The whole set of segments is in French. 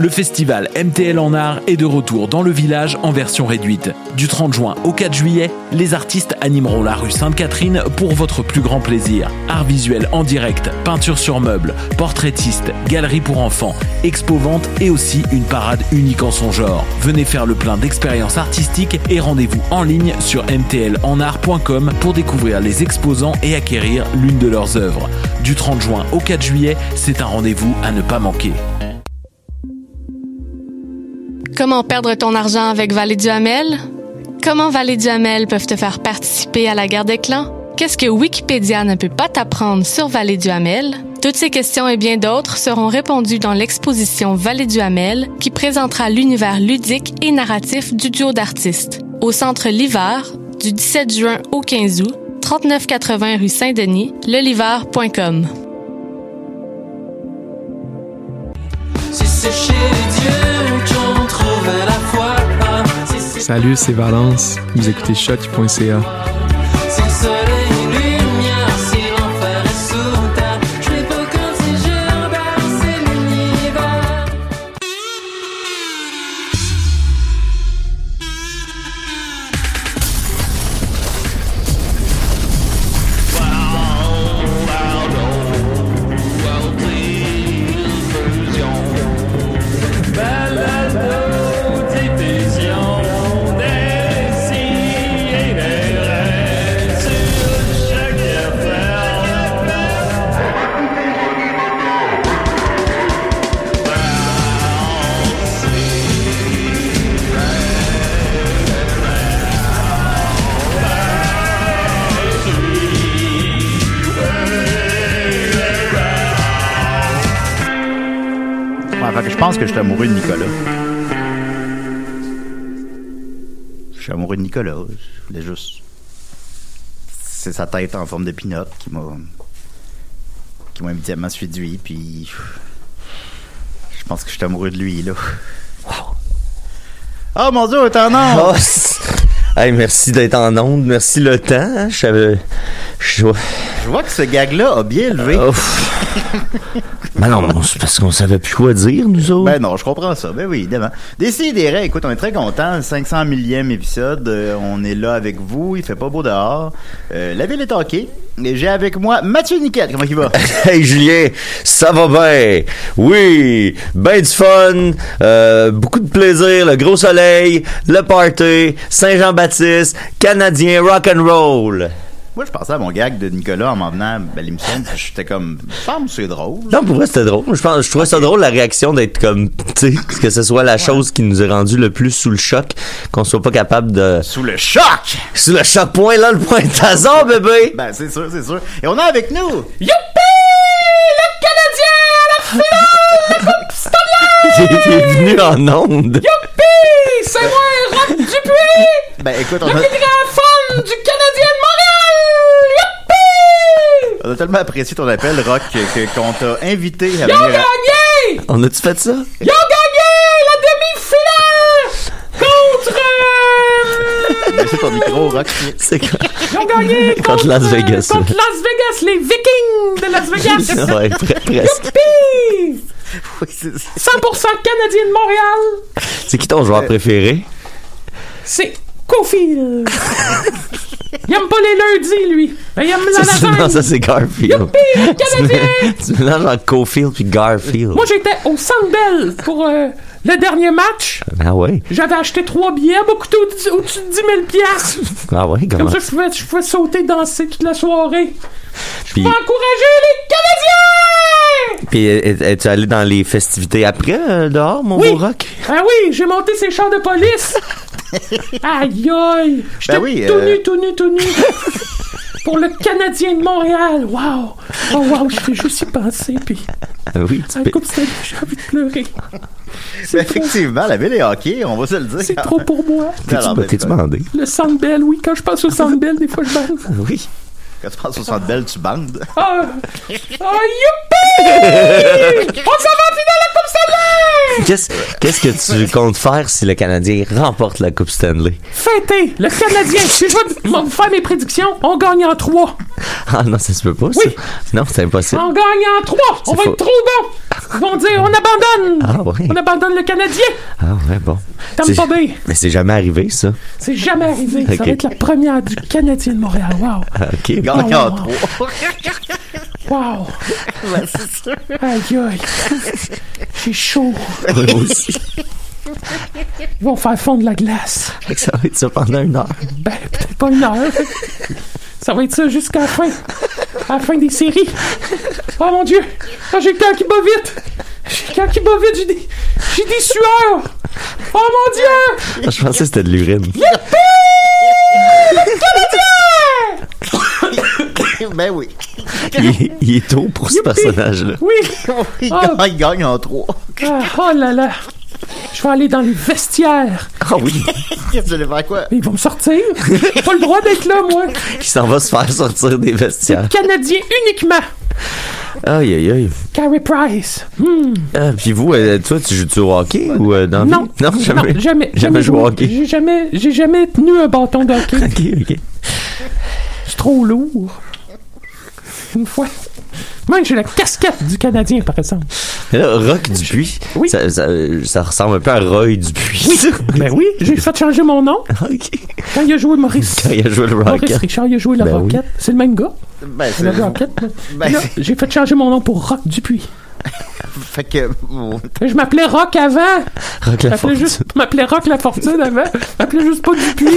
Le festival MTL en art est de retour dans le village en version réduite. Du 30 juin au 4 juillet, les artistes animeront la rue Sainte-Catherine pour votre plus grand plaisir. Art visuel en direct, peinture sur meubles, portraitiste, galerie pour enfants, expo-vente et aussi une parade unique en son genre. Venez faire le plein d'expériences artistiques et rendez-vous en ligne sur mtlenart.com pour découvrir les exposants et acquérir l'une de leurs œuvres. Du 30 juin au 4 juillet, c'est un rendez-vous à ne pas manquer. Comment perdre ton argent avec Vallée du Hamel? Comment Vallée du Hamel peuvent te faire participer à la guerre des clans? Qu'est-ce que Wikipédia ne peut pas t'apprendre sur Vallée du Hamel? Toutes ces questions et bien d'autres seront répondues dans l'exposition Vallée du Hamel qui présentera l'univers ludique et narratif du duo d'artistes. Au centre L'Hiver, du 17 juin au 15 août, 3980 rue Saint-Denis, lelivar.com. Si c'est Salut, c'est Valence. Vous écoutez shot.ca. pense que je suis amoureux de Nicolas. Je suis amoureux de Nicolas. Je voulais juste. C'est sa tête en forme de pinot qui m'a. qui m'a immédiatement séduit, puis. Je pense que je suis amoureux de lui, là. Oh mon dieu, t'es en onde! hey, merci d'être en onde. Merci le temps. hein. Je savais. Je Je vois que ce gag-là a bien levé. Ouf. Ben non, mais c'est parce qu'on savait plus quoi dire, nous autres. Ben non, je comprends ça. Ben oui, évidemment. Décidérez, écoute, on est très contents. Le 500 millième épisode, euh, on est là avec vous. Il fait pas beau dehors. Euh, la ville est ok. Et j'ai avec moi Mathieu Niquette. Comment il va? Hey Julien, ça va bien. Oui, ben du fun, euh, beaucoup de plaisir, le gros soleil, le party, Saint-Jean-Baptiste, Canadien rock and roll. Moi, je pensais à mon gag de Nicolas en m'en venant à l'émission. puis J'étais comme, semble c'est drôle. Non, pour vrai, c'était drôle. Je pense, je trouvais ça drôle la réaction d'être comme, tu sais, que ce soit la chose qui nous a rendu le plus sous le choc, qu'on soit pas capable de. Sous le choc! Sous le choc point là, le point tazon, bébé. Ben, c'est sûr, c'est sûr. Et on a avec nous Il est il est venu en onde. C'est moi, Rob Dupuis, Ben, écoute, on le a, plus grand fan du Canadien de Montréal! Youpi! on a tellement apprécié ton appel, Rock, que- que- qu'on t'a invité à Ils ont venir. à- gagné! On a-tu fait ça? Ils ont gagné la demi-finale! Contre... euh, Laissez ton micro, Rock. C'est quoi? Ils ont gagné contre, Contre Las Vegas, euh, Contre Las Vegas, les Vikings de Las Vegas! ouais, pre- presque. Youpi! Oui, c'est- c'est- 100% Canadien de Montréal! C'est qui ton joueur préféré? C'est Cofield! Il aime pas les lundis, lui! Il aime la Ça, lasagne! non, ça c'est Garfield. Youpi, le Canadien! tu mélanges entre Cofield puis Garfield. Moi, j'étais au Sandbell pour euh, le dernier match. Ah ouais? J'avais acheté trois billets, beaucoup au- au-dessus de 10 000 piastres. Ah ouais, Comme comment? ça, je pouvais, je pouvais sauter, danser toute la soirée. Puis, Pour encourager les Canadiens! Puis es- es-tu allé dans les festivités après, euh, dehors, mon Oui. beau rock? Ah oui, j'ai monté ces chars de police. aïe aïe. J'étais Ben oui, tout euh, nu, tout nu, tout nu. Pour le Canadien de Montréal. Wow. Oh wow, je fais juste y penser. Puis, Ah oui, tu un peux- j'ai envie de pleurer. Ben, effectivement, la ville est hockey, on va se le dire. C'est trop pour moi. Alors, ben, T'es-tu bandé? Le Sandbell, oui. Quand je pense au Sandbell, des fois, je bande. Oui. Quand tu penses au centre belle, tu bandes. Ah! Oh, youpi! On s'en va en finale la Coupe Stanley! Qu'est-ce qu'est-ce que tu comptes faire si le Canadien remporte la Coupe Stanley? Fêtez! Le Canadien! Si je vais faire mes prédictions, on gagne en trois! Ah non, ça se peut pas, ça. Oui. Non, c'est impossible. On gagne en trois! On C'est va faux. être trop bon! Ils vont dire, on abandonne! Ah ouais. On abandonne le Canadien! Ah ouais, bon. T'aimes pas bien? Mais c'est jamais arrivé, ça. C'est jamais arrivé. Ça va être la première du Canadien de Montréal. Wow! Ah, OK. Trois. Wow! Ouais, c'est sûr. Aïe aïe! J'ai chaud. Moi aussi. Ils vont faire fondre la glace. Fait que ça va être ça pendant une heure. Ben, peut-être pas une heure. Ça va être ça jusqu'à la fin. À la fin des séries. Oh mon Dieu! Ah, j'ai le cœur qui bat vite! J'ai le cœur qui bat vite, j'ai des, j'ai des sueurs! Oh mon Dieu! Ah, je pensais que c'était de l'urine. Ben oui. Il, il est tôt pour ce personnage-là. Oui! Il Ah. gagne- il gagne en trois. Ah, oh là là! Je vais aller dans les vestiaires. Ah oui. Qu'est-ce que vous allez faire quoi? Ils vont me sortir. J'ai pas le droit d'être là, moi. Qui s'en va se faire sortir des vestiaires. Canadien uniquement. Aïe, aïe, aïe. Carey Price. Hmm. Ah, puis vous, euh, toi, tu joues-tu au hockey ou euh, dans Non. vie? Non, jamais. Non, jamais. Jamais joué au hockey. J'ai jamais, j'ai jamais tenu un bâton de hockey. OK, OK. C'est trop lourd. Une fois. Même j'ai la casquette du Canadien, par exemple. Mais là, Rock Dupuis, Oui. ça, ça, ça ressemble un peu à Roy Dupuis. Ben oui, j'ai fait changer mon nom OK. quand il a joué Maurice. Quand il a joué le Maurice Rocket. Richard, il a joué la Ben oui. Rocket. C'est le même gars. Ben, C'est le. Rocket. Ben, j'ai fait changer mon nom pour Rock Dupuis. Fait que... Je m'appelais Rock avant. Rock Je la m'appelais Fortune. je m'appelais Rock la Fortune avant. Je m'appelais juste pas Dupuis.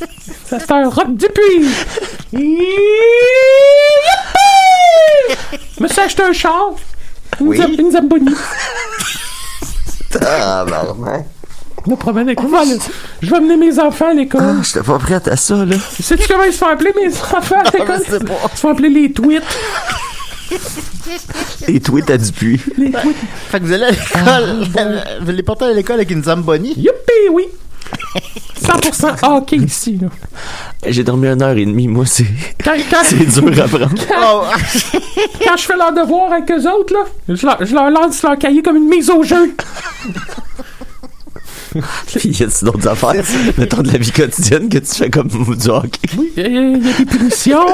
Ça c'est un Rock Dupuis. Je me suis acheté un char. Une, Oui. Une Zamboni. Ah, avec moi. là. Je vais amener mes enfants à l'école. Ah, j'étais pas prête à ça, là. Sais-tu comment ils se font appeler mes enfants à l'école? je sais pas. Ils se font appeler les tweets. Les tweets à Dupuis. Les tweets. Fait que vous allez à l'école... Vous allez porter à l'école avec une Zamboni? Youpi, oui. 100% hockey ici. Là. J'ai dormi une heure et demie, moi, c'est... Quand, quand, C'est dur à prendre. Oh, quand je fais leur devoir avec eux autres, là, je leur, je leur lance leur cahier comme une mise au jeu. Puis y a-tu d'autres affaires? Mettons de la vie quotidienne que tu fais comme du hockey. Il y, y a des punitions.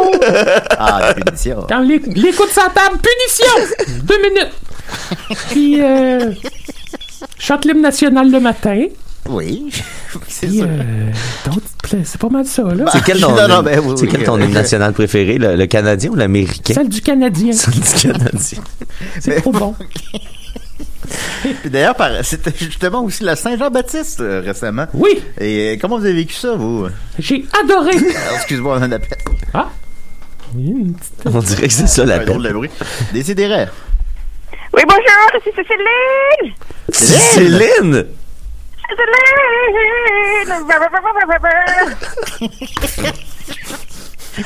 ah, la punition. Quand les, les coups de sa table, punition! Deux minutes. Puis, euh, je chante l'hymne national le matin. Oui. C'est euh, d'autres- c'est pas mal ça, là. C'est quel ton, Non, non, ben oui, c'est oui, quel ton oui. hymne national préféré, le, le canadien ou l'américain? Celle du Canadien. Celle du canadien. C'est trop bon. Puis d'ailleurs, par- c'était justement aussi la Saint-Jean-Baptiste euh, récemment. Oui, Et euh, comment vous avez vécu ça, vous? j'ai adoré. Alors, Excuse-moi, on. Ah! Oui, une petite- On dirait que c'est ça Un la drôle de bruit. Décidérez. Oui, bonjour, c'est Céline! Céline! Céline!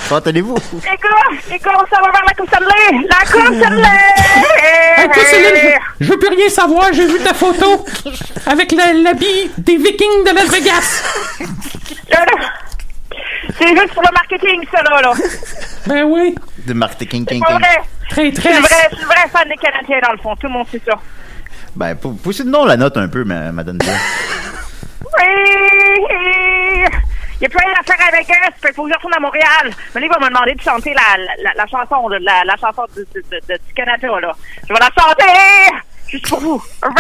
Comment allez-vous? Va la je, je veux plus rien savoir. J'ai vu ta photo avec l'habit des Vikings de Las Vegas. C'est juste pour le marketing, ça, là, là. Ben oui, De marketing king C'est king. vrai. très, très. vrai, je suis le vrai fan des Canadiens, dans le fond. Tout le monde sait ça. Ben, pou- poussez de nom la note un peu, ma- madame Dion. Oui! Il y a plus rien à faire avec eux. Il faut que je retourne à Montréal. Mais là, il va me demander de chanter la, la, la chanson, la, la chanson du Canada, là. Je vais la chanter! Juste pour vous.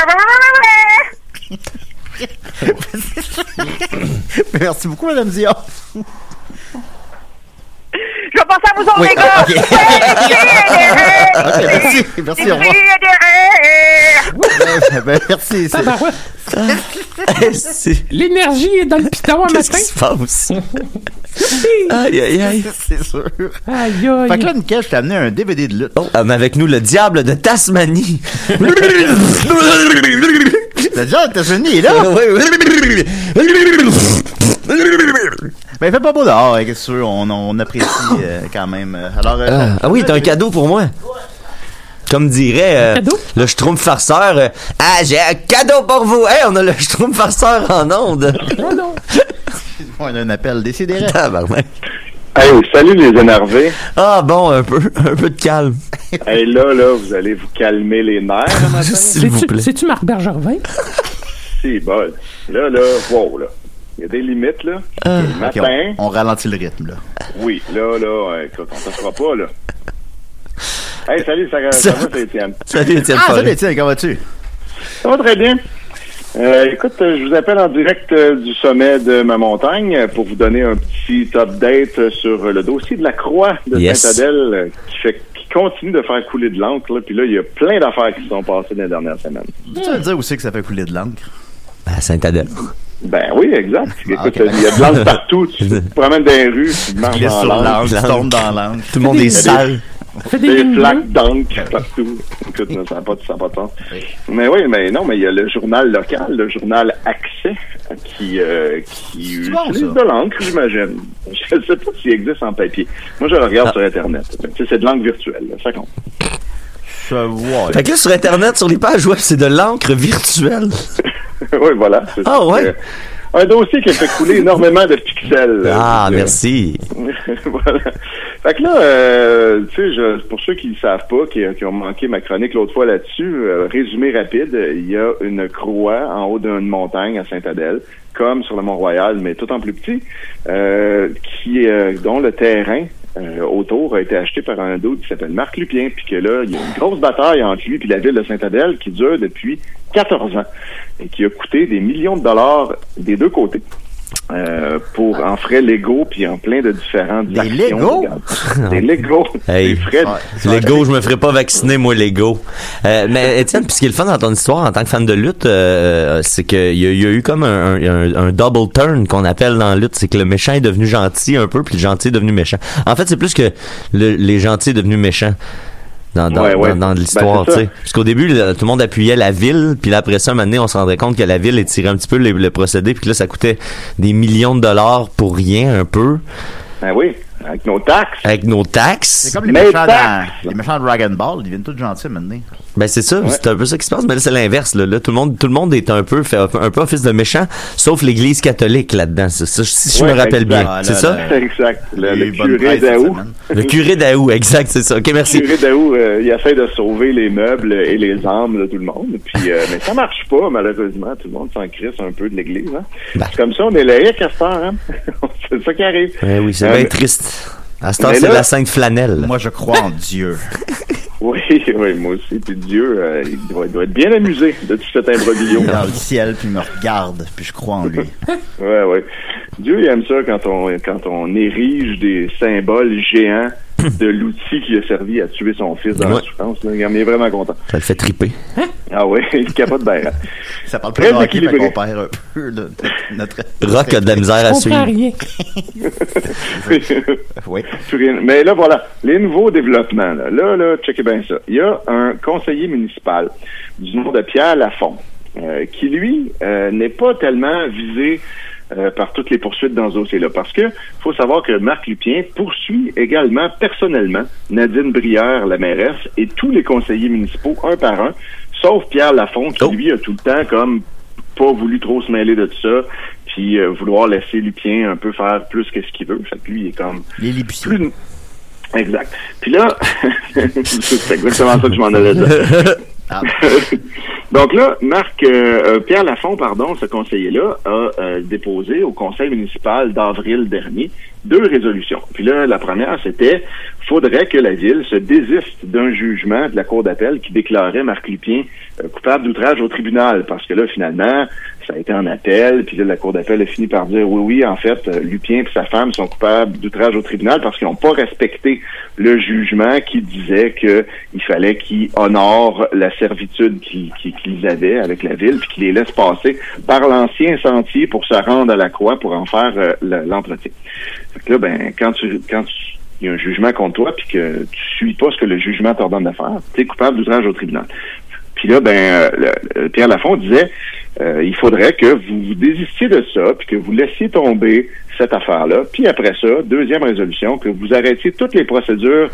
Merci beaucoup, madame Dion. Je vais passer à vous autres, Oui, les gars! merci, merci, au revoir. Ben, merci. c'est- L'énergie est dans le piton un Qu'est-ce matin. qui se passe? Aïe, aïe, aïe. C'est sûr. Aïe, Fait que là, aïe. Nickel, je t'ai amené un DVD de lutte. Oh, euh, avec nous, le diable de Tasmanie. Le diable États-Unis est là. Ben, il fait pas beau dehors, hein, qu'est-ce que tu veux, on, on apprécie euh, quand même. euh, Alors, euh, Ah, ah oui, t'as un cadeau pour moi. Comme dirait euh, le Schtroumpf farceur, euh, ah j'ai un cadeau pour vous. Hey, on a le Schtroumpf farceur en onde. Oh non. on a un appel. Tabarnak. Hey, salut les énervés. Ah bon, un peu, un peu de calme, Hey, là, là, vous allez vous calmer les nerfs s'il vous plaît. C'est-tu Marc Bergervin? Si, bon. Là, là, wow, là. Il y a des limites, là. Ah. Le matin, on, on ralentit le rythme, là. oui, là, là, écoute, on ne fera pas, là. Hey, salut, ça, ça va, c'est Étienne? Salut, Étienne Ah, salut, Étienne, comment vas-tu? Ça va très bien. Euh, écoute, je vous appelle en direct euh, du sommet de ma montagne euh, pour vous donner un petit update sur le dossier de la Croix de Yes. Saint-Adèle qui fait qui continue de faire couler de l'encre. là. Puis là, il y a plein d'affaires qui se sont passées dans les dernières semaines. Tu veux dire aussi que ça fait couler de l'encre? À Saint-Adèle. Ben oui, exact. Écoute, il y a de l'encre partout. Tu te promènes dans les rues, tu marches Glisse dans l'encre, tu tombes dans l'encre. Tout le monde est sale. Des flaques d'encre partout. Écoute, ça n'a pas, ça pas de sens. Mais oui, mais non, mais il y a le journal local, le journal Accès, qui, euh, qui utilise de l'encre, j'imagine. Je ne sais pas s'il existe en papier. Moi, je le regarde Ah. sur Internet. C'est de l'encre virtuelle, ça compte. Ouais. Fait que là, sur Internet, sur les pages web, c'est de l'encre virtuelle. oui, voilà. Ah, ouais? Euh, Un dossier qui a fait couler énormément de pixels. Ah, Euh, merci. voilà. Fait que là, euh, tu sais, pour ceux qui ne savent pas, qui, qui ont manqué ma chronique l'autre fois là-dessus, euh, résumé rapide, il y a une croix en haut d'une montagne à Saint-Adèle, comme sur le Mont-Royal, mais tout en plus petit, euh, qui, euh, dont le terrain euh, autour a été acheté par un doute qui s'appelle Marc Lupien, puis que là, il y a une grosse bataille entre lui et la ville de Saint-Adèle qui dure depuis 14 ans et qui a coûté des millions de dollars des deux côtés. Euh, pour en frais légaux puis en plein de différents Des actions. légaux? Des légaux. Hey. Des frais. Ouais. Lego, je me ferai pas vacciner, moi, Lego. Euh, mais Étienne, puis ce qui est le fun dans ton histoire en tant que fan de lutte, euh, c'est qu'il y, y a eu comme un, un- un double turn qu'on appelle dans la lutte. C'est que le méchant est devenu gentil un peu, puis le gentil est devenu méchant. En fait, c'est plus que le- les gentils est devenu méchant. Dans, dans, Ouais, ouais. dans, dans l'histoire, Ben, c'est tu sais. Parce qu'au début, tout le monde appuyait la ville, puis là, après ça, un moment donné, on se rendrait compte que la ville étirait un petit peu le, le procédé, puis que là, ça coûtait des millions de dollars pour rien, un peu, Ben oui, avec nos taxes. avec nos taxes. C'est comme les Mais méchants, dans, les méchants de Dragon Ball, ils viennent tous gentils maintenant. Ben c'est ça, c'est un peu ça qui se passe, mais là c'est l'inverse là. Là, tout le monde tout le monde est un peu fait un peu office de méchant, sauf l'église catholique là-dedans. C'est ça, si je Ouais, me rappelle exact. bien. Ah, c'est là, ça là. Exact. Le, le curé d'Aou. Le curé d'Aou, exact, c'est ça. OK, Le merci. curé d'Aou, euh, il essaie de sauver les meubles et les âmes de tout le monde. Puis, euh, mais ça marche pas, malheureusement. Tout le monde s'en crisse un peu de l'église. Hein? Ben. C'est comme ça, on est laïcs à cette heure. Hein? c'est ça qui arrive. Ouais, oui, c'est Euh, bien mais- triste. À ce temps, c'est là- la sainte flanelle. Moi, je crois en Dieu. Oui, oui, moi aussi. Puis Dieu, euh, il, doit, il doit être bien amusé de tout cet imbroglio. Il est dans le ciel, puis il me regarde, puis je crois en lui. Ouais, ouais. Dieu, il aime ça quand on, quand on érige des symboles géants de l'outil qui a servi à tuer son fils dans Ouais. la souffrance. Là. Il est vraiment content. Ça le fait triper. Ah ouais, il capote bien. hein. Ça parle de hockey, équilibré. qu'on perd un peu là, notre... Rock a de la misère à suivre. rien. Oui. Mais là, voilà, les nouveaux développements. Là, là, là, checkez bien ça. Il y a un conseiller municipal du nom de Pierre Lafont euh, qui, lui, euh, n'est pas tellement visé euh, par toutes les poursuites dans ce dossier-là. Parce que faut savoir que Marc Lupien poursuit également personnellement Nadine Brière, la mairesse, et tous les conseillers municipaux, un par un, sauf Pierre Lafont, qui, Oh. lui, a tout le temps comme pas voulu trop se mêler de tout ça, puis euh, vouloir laisser Lupien un peu faire plus que ce qu'il veut. Fait que lui, il est comme plus... Exact. Puis là, c'est exactement ça que je m'en allais dire. Ah. Donc là, Marc, euh, euh, Pierre Lafont, pardon, ce conseiller-là, a euh, déposé au conseil municipal d'avril dernier deux résolutions. Puis là, la première, c'était faudrait que la ville se désiste d'un jugement de la Cour d'appel qui déclarait Marc Lupien euh, coupable d'outrage au tribunal. Parce que là, finalement, ça a été en appel, puis là, la Cour d'appel a fini par dire oui, oui, en fait, euh, Lupien et sa femme sont coupables d'outrage au tribunal parce qu'ils n'ont pas respecté le jugement qui disait que il fallait qu'ils honorent la servitude qu'ils avaient avec la ville, puis qu'ils les laissent passer par l'ancien sentier pour se rendre à la croix pour en faire euh, le- l'entretien. Fait que là, ben, quand tu quand tu il y a un jugement contre toi, puis que tu suis pas ce que le jugement t'ordonne de faire, tu es coupable d'outrage au tribunal. Puis là, ben, euh, le- Pierre Lafont disait, euh, il faudrait que vous vous désistiez de ça, puis que vous laissiez tomber cette affaire-là. Puis après ça, deuxième résolution, que vous arrêtiez toutes les procédures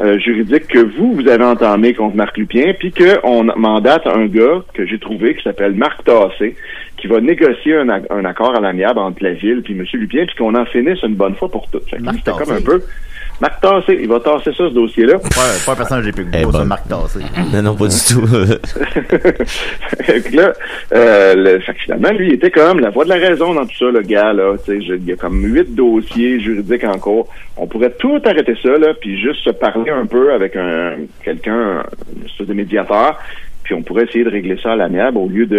euh, juridiques que vous, vous avez entamées contre Marc Lupien, puis qu'on mandate un gars que j'ai trouvé qui s'appelle Marc Tassé, qui va négocier un, ac- un accord à l'amiable entre la ville puis M. Lupien, puis qu'on en finisse une bonne fois pour toutes. C'était comme un peu... Marc Tassé, il va tasser ça, ce dossier-là. Pas, pas un personnage des Eh Pugbo, ça, ben. Marc Tassé. Non, non, pas du tout. Fait que là, euh, le- fait que finalement, lui, il était comme la voix de la raison dans tout ça, le gars, là. Il y a comme huit dossiers juridiques en cours. On pourrait tout arrêter ça, là, puis juste se parler un peu avec un quelqu'un, une espèce de médiateur, puis on pourrait essayer de régler ça à l'amiable au lieu de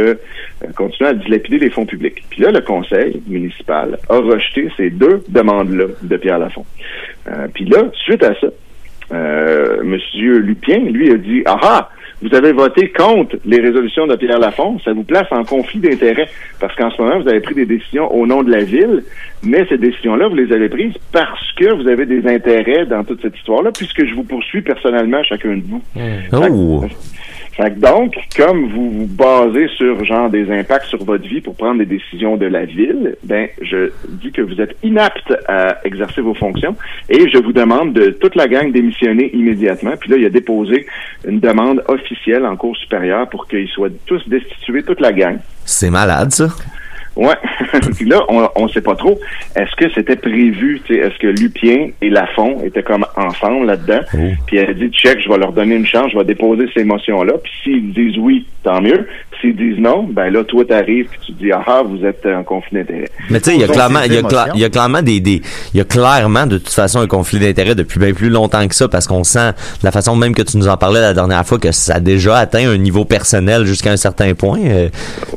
euh, continuer à dilapider les fonds publics. Puis là, le conseil municipal a rejeté ces deux demandes-là de Pierre Lafont. Euh, puis là, suite à ça, euh, Monsieur Lupien, lui, a dit Ah ah, vous avez voté contre les résolutions de Pierre Lafont, ça vous place en conflit d'intérêts. Parce qu'en ce moment, vous avez pris des décisions au nom de la ville, mais ces décisions-là, vous les avez prises parce que vous avez des intérêts dans toute cette histoire-là, puisque je vous poursuis personnellement chacun de vous. Oh. Fait que donc, comme vous vous basez sur genre des impacts sur votre vie pour prendre des décisions de la ville, ben je dis que vous êtes inapte à exercer vos fonctions et je vous demande de toute la gang démissionner immédiatement. Puis là, il a déposé une demande officielle en cours supérieure pour qu'ils soient tous destitués, toute la gang. C'est malade, ça. Ouais. Puis là, on, on sait pas trop. Est-ce que c'était prévu, tu sais, est-ce que Lupien et Lafont étaient comme ensemble là-dedans? Puis elle a dit, check, je vais leur donner une chance, je vais déposer ces motions-là. Puis s'ils disent oui, tant mieux. Puis s'ils disent non, ben là, toi, t'arrives puis tu dis, ah, ah, vous êtes en conflit d'intérêt. Mais tu sais, il y a clairement, il y y a clairement des, des, il y a clairement de toute façon un conflit d'intérêts depuis bien plus longtemps que ça parce qu'on sent de la façon même que tu nous en parlais la dernière fois que ça a déjà atteint un niveau personnel jusqu'à un certain point. euh,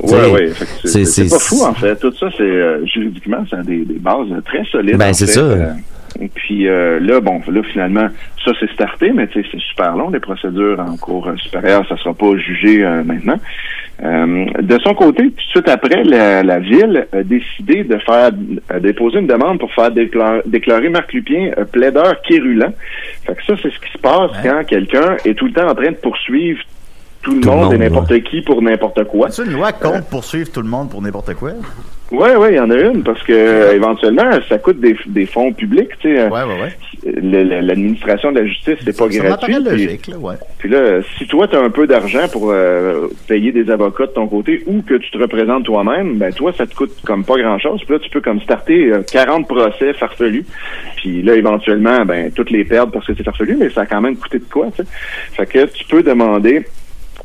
Ouais, ouais. C'est- pas fou, en fait. Tout ça, c'est euh, juridiquement, ça a des, des bases très solides. Ben, en c'est ça. Euh, et puis euh, là, bon, là, finalement, ça, c'est starté, mais c'est super long, les procédures en cours euh, supérieur, ça sera pas jugé euh, maintenant. De son côté, tout de suite après, la, la ville a décidé de faire déposer une demande pour faire déclar- déclarer Marc Lupien plaideur quérulant. Fait que ça, c'est ce qui se passe quand quelqu'un est tout le temps en train de poursuivre tout le Tout le monde, et n'importe qui pour n'importe quoi. C'est une loi contre poursuivre tout le monde pour n'importe quoi? Ouais, ouais, il y en a une parce que euh, éventuellement ça coûte des, des fonds publics, tu sais. euh, Ouais, ouais, L'administration de la justice c'est pas Ça gratuit. puis- logique, là, ouais. Puis là, si toi tu as un peu d'argent pour euh, payer des avocats de ton côté ou que tu te représentes toi-même, ben toi ça te coûte comme pas grand-chose. Puis là tu peux comme starter euh, 40 procès farfelus. Puis là éventuellement ben toutes les perdre parce que c'est farfelu, mais ça a quand même coûté de quoi, tu sais. Fait que tu peux demander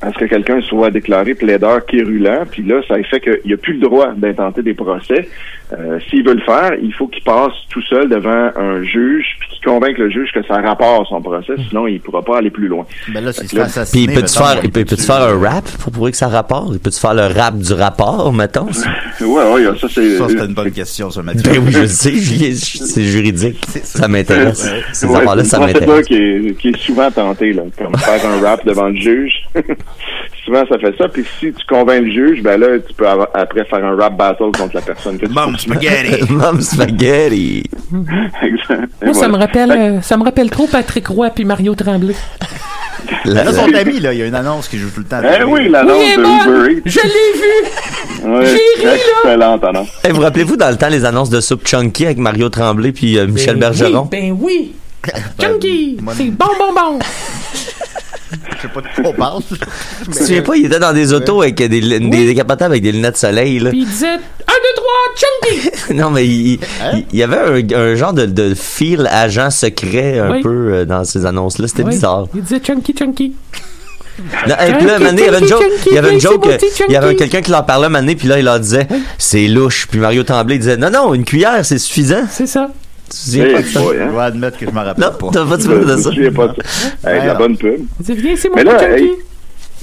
à ce que quelqu'un soit déclaré plaideur quérulant, puis là, ça fait qu'il n'y a plus le droit d'intenter des procès. Euh, S'il veut le faire, il faut qu'il passe tout seul devant un juge, puis qu'il convainque le juge que ça rapporte son procès, sinon il ne pourra pas aller plus loin. Ben là, que Puis peut-tu faire, il peut- peux-tu faire un rap pour prouver que ça rapporte? Peux-tu faire le rap du rapport, mettons? Ouais, ouais, ça c'est. Ça, c'est une bonne question, ça, Mathieu. Ben oui, je le sais, c'est juridique. Ça m'intéresse. Ces Ouais, affaires-là, c'est ça m'intéresse. qui est, qui est souvent tentée, là, comme faire un rap devant le juge. souvent, ça fait ça. Puis si tu convaincs le juge, ben là, tu peux après faire un rap battle contre la personne que tu Mom spaghetti! Mom spaghetti! Exact. Et Moi, ça me rappelle, euh, ça me rappelle trop Patrick Roy puis Mario Tremblay. Là, son ami, là, il y a une annonce qui joue tout le temps. Eh oui, l'annonce Oui, de Uber Eats. je l'ai vu! Ouais, J'ai ri, là. excellente annonce. Eh, vous rappelez-vous dans le temps les annonces de Soup Chunky avec Mario Tremblay puis euh, Michel Ben Bergeron? Oui, ben oui! Chunky! moi- C'est bon, bon, bon! Je sais pas de quoi on parle. Tu te souviens pas, il était dans des autos avec des, des, des décapotables avec des lunettes de soleil, là. Puis il disait 1, 2, 3, Chunky! Non, mais il, il- il y avait un, un genre de, de fil agent secret un Oui. peu euh, dans ces annonces-là. C'était Oui, bizarre. Il disait Chunky, Chunky. Non, et puis là, Mané, il y avait une joke, il y avait une joke, euh, il y avait quelqu'un qui leur parlait Mané, puis là, il leur disait, c'est louche. Puis Mario Tremblay disait, non, non, une cuillère, c'est suffisant. C'est ça. Tu pas ça? boy, Je hein. dois admettre que je m'en rappelle Non, pas. t'as pas de Je ça. souviens pas de ça. Hey, de la bonne pub. C'est mon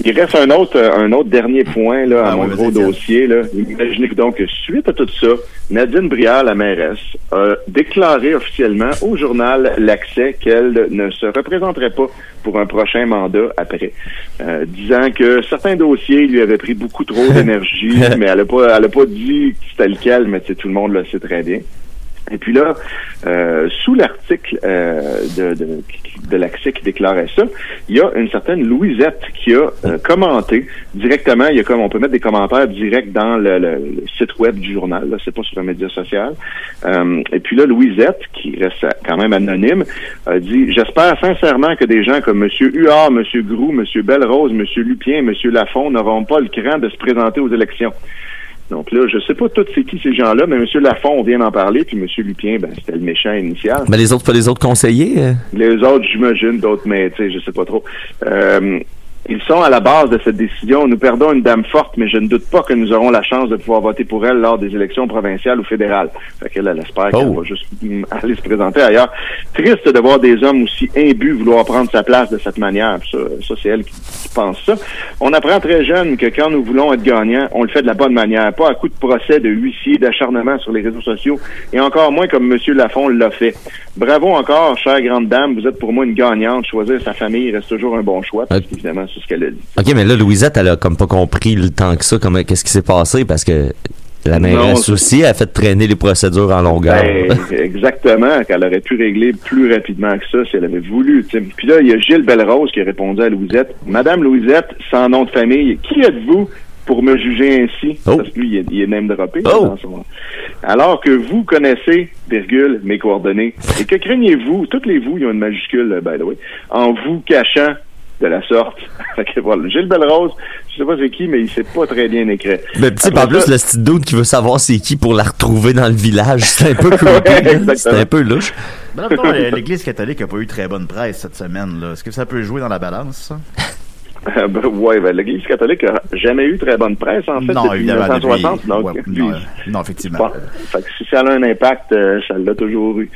il reste un autre, euh, un autre dernier point là, à Ah mon oui, gros dossier. Là. Imaginez que donc, suite à tout ça, Nadine Brière, la mairesse, a déclaré officiellement au journal L'Accès qu'elle ne se représenterait pas pour un prochain mandat après, euh, disant que certains dossiers lui avaient pris beaucoup trop d'énergie, mais elle n'a pas, elle a pas dit que c'était lequel, mais tout le monde le sait très bien. Et puis là, euh, sous l'article euh, de, de, de l'accès qui déclarait ça, il y a une certaine Louisette qui a euh, commenté directement. Il y a comme on peut mettre des commentaires directs dans le, le- le site web du journal. Là, c'est pas sur un média social. Euh, et puis là, Louisette, qui reste quand même anonyme, a dit J'espère sincèrement que des gens comme Monsieur Huard, Monsieur Groux, Monsieur Belrose, Monsieur Lupien, Monsieur Lafont n'auront pas le cran de se présenter aux élections. Donc là, je sais pas tous c'est qui ces gens-là, mais M. Lafont vient d'en parler, puis M. Lupien, ben, c'était le méchant initial. Mais les autres, pas les autres conseillers? euh? Les autres, j'imagine, d'autres, mais tu sais, je sais pas trop. Euh, ils sont à la base de cette décision. Nous perdons une dame forte, mais je ne doute pas que nous aurons la chance de pouvoir voter pour elle lors des élections provinciales ou fédérales. Fait qu'elle, elle espère qu'elle va juste aller se présenter ailleurs. Triste de voir des hommes aussi imbus vouloir prendre sa place de cette manière. Ça, ça c'est elle qui, qui pense ça. On apprend très jeune que quand nous voulons être gagnants, on le fait de la bonne manière, pas à coup de procès, de huissier, d'acharnement sur les réseaux sociaux, et encore moins comme M. Lafont l'a fait. Bravo encore, chère grande dame, vous êtes pour moi une gagnante. Choisir sa famille reste toujours un bon choix, parce qu'évidemment, c'est ce qu'elle a dit. OK, mais là, Louisette, elle a comme pas compris le temps que ça, comment, qu'est-ce qui s'est passé, parce que la mairesse aussi a fait traîner les procédures en longueur. Ben, exactement, qu'elle aurait pu régler plus rapidement que ça si elle avait voulu. Puis là, il y a Gilles Belrose qui a répondu à Louisette. Madame Louisette, sans nom de famille, qui êtes-vous pour me juger ainsi? Parce que lui, il est, il est name droppé. dans son- Alors que vous connaissez, virgule, mes coordonnées. Et que craignez-vous, toutes les vous, il y a une majuscule, by the way, en vous cachant de la sorte. Voilà. Gilles Belrose, je sais pas c'est qui, mais il s'est pas très bien écrit. Mais tu sais, Après en plus, ça- le petit doute qui veut savoir c'est qui pour la retrouver dans le village, c'est un peu creepy. c'est un peu louche. Ben, l'Église catholique a pas eu très bonne presse cette semaine. là. Est-ce que ça peut jouer dans la balance, ça? Euh, ben, ouais, ben, l'Église catholique a jamais eu très bonne presse, en fait, Non, depuis évidemment, 1960. depuis- donc, ouais, puis- non, non, effectivement. Bon, fait que si ça a un impact, euh, ça l'a toujours eu.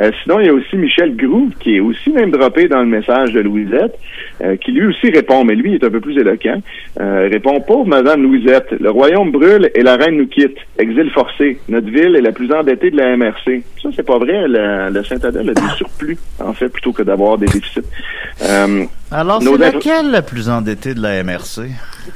Euh, sinon, il y a aussi Michel Groux, qui est aussi même droppé dans le message de Louisette, euh, qui lui aussi répond, mais lui il est un peu plus éloquent. Euh, répond, pauvre Madame Louisette, le royaume brûle et la reine nous quitte. Exil forcé. Notre ville est la plus endettée de la MRC. Ça, c'est pas vrai. La, la Saint-Adèle a des surplus, en fait, plutôt que d'avoir des déficits. Alors, c'est laquelle la plus endettée de la MRC?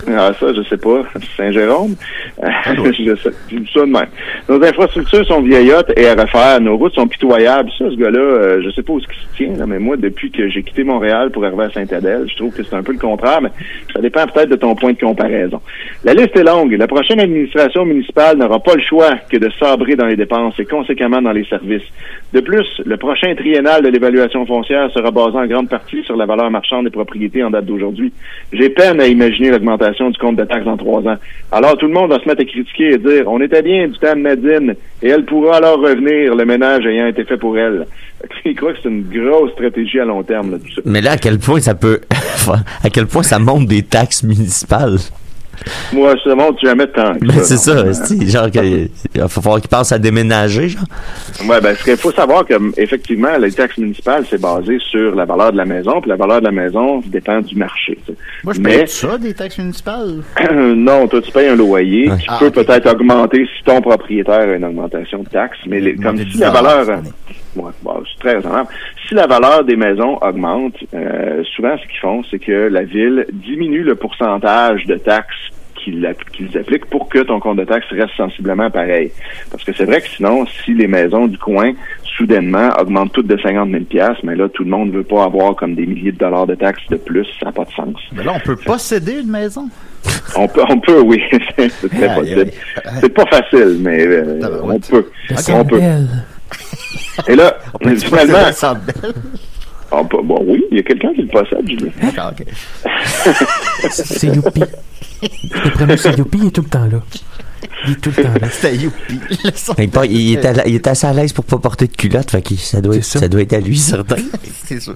Ah, ça, je sais pas. Saint-Jérôme? Euh, je sais. Ça de même. Nos infrastructures sont vieillottes et à refaire. Nos routes sont pitoyables. Ça, ce gars-là, euh, je sais pas où ce qui se tient, là, mais moi, depuis que j'ai quitté Montréal pour arriver à Saint-Adèle, je trouve que c'est un peu le contraire, mais ça dépend peut-être de ton point de comparaison. La liste est longue. La prochaine administration municipale n'aura pas le choix que de sabrer dans les dépenses et conséquemment dans les services. De plus, le prochain triennal de l'évaluation foncière sera basé en grande partie sur la valeur marchande des propriétés en date d'aujourd'hui. J'ai peine à imaginer l'augmentation du compte de taxes en trois ans. Alors tout le monde va se mettre à critiquer et dire on était bien du temps de Nadine et elle pourra alors revenir, le ménage ayant été fait pour elle. Il croit que c'est une grosse stratégie à long terme. Mais là, à quel point ça peut. à quel point ça monte des taxes municipales? Moi, ça monte jamais tant. que Ben, c'est ça, c'est genre que, il va falloir qu'ils pensent à déménager, genre. Ouais, ben, il faut savoir que, effectivement, les taxes municipales, c'est basé sur la valeur de la maison, puis la valeur de la maison dépend du marché. Moi, je Mais- paye ça, des taxes municipales. non, toi, tu payes un loyer. Tu Ah, peux peut-être augmenter si ton propriétaire a une augmentation de taxes, mais les- comme si la 10 valeur... Ouais, bon, c'est très raisonnable. Si la valeur des maisons augmente, euh, souvent, ce qu'ils font, c'est que la ville diminue le pourcentage de taxes qu'ils app- qu'ils appliquent pour que ton compte de taxes reste sensiblement pareil. Parce que c'est vrai que sinon, si les maisons du coin, soudainement, augmentent toutes de 50 000 piastres, mais là, tout le monde veut pas avoir comme des milliers de dollars de taxes de plus, ça n'a pas de sens. Mais là, on peut posséder une maison. On peut, on peut, oui, c'est très possible. C'est pas facile, mais euh, on peut. On peut. Et là, finalement, posséder le Centre Bell. on peut- bon, oui, il y a quelqu'un qui le possède, Julien. D'accord, ok. C'est Youpi. D'après moi, c'est Youpi, il est tout le temps là. Il est tout le temps là. C'était youpi. Le Il, il est à la- il est assez à l'aise pour pas porter de culotte, fait que ça doit, être, C'est ça. ça doit être à lui, certain. C'est sûr.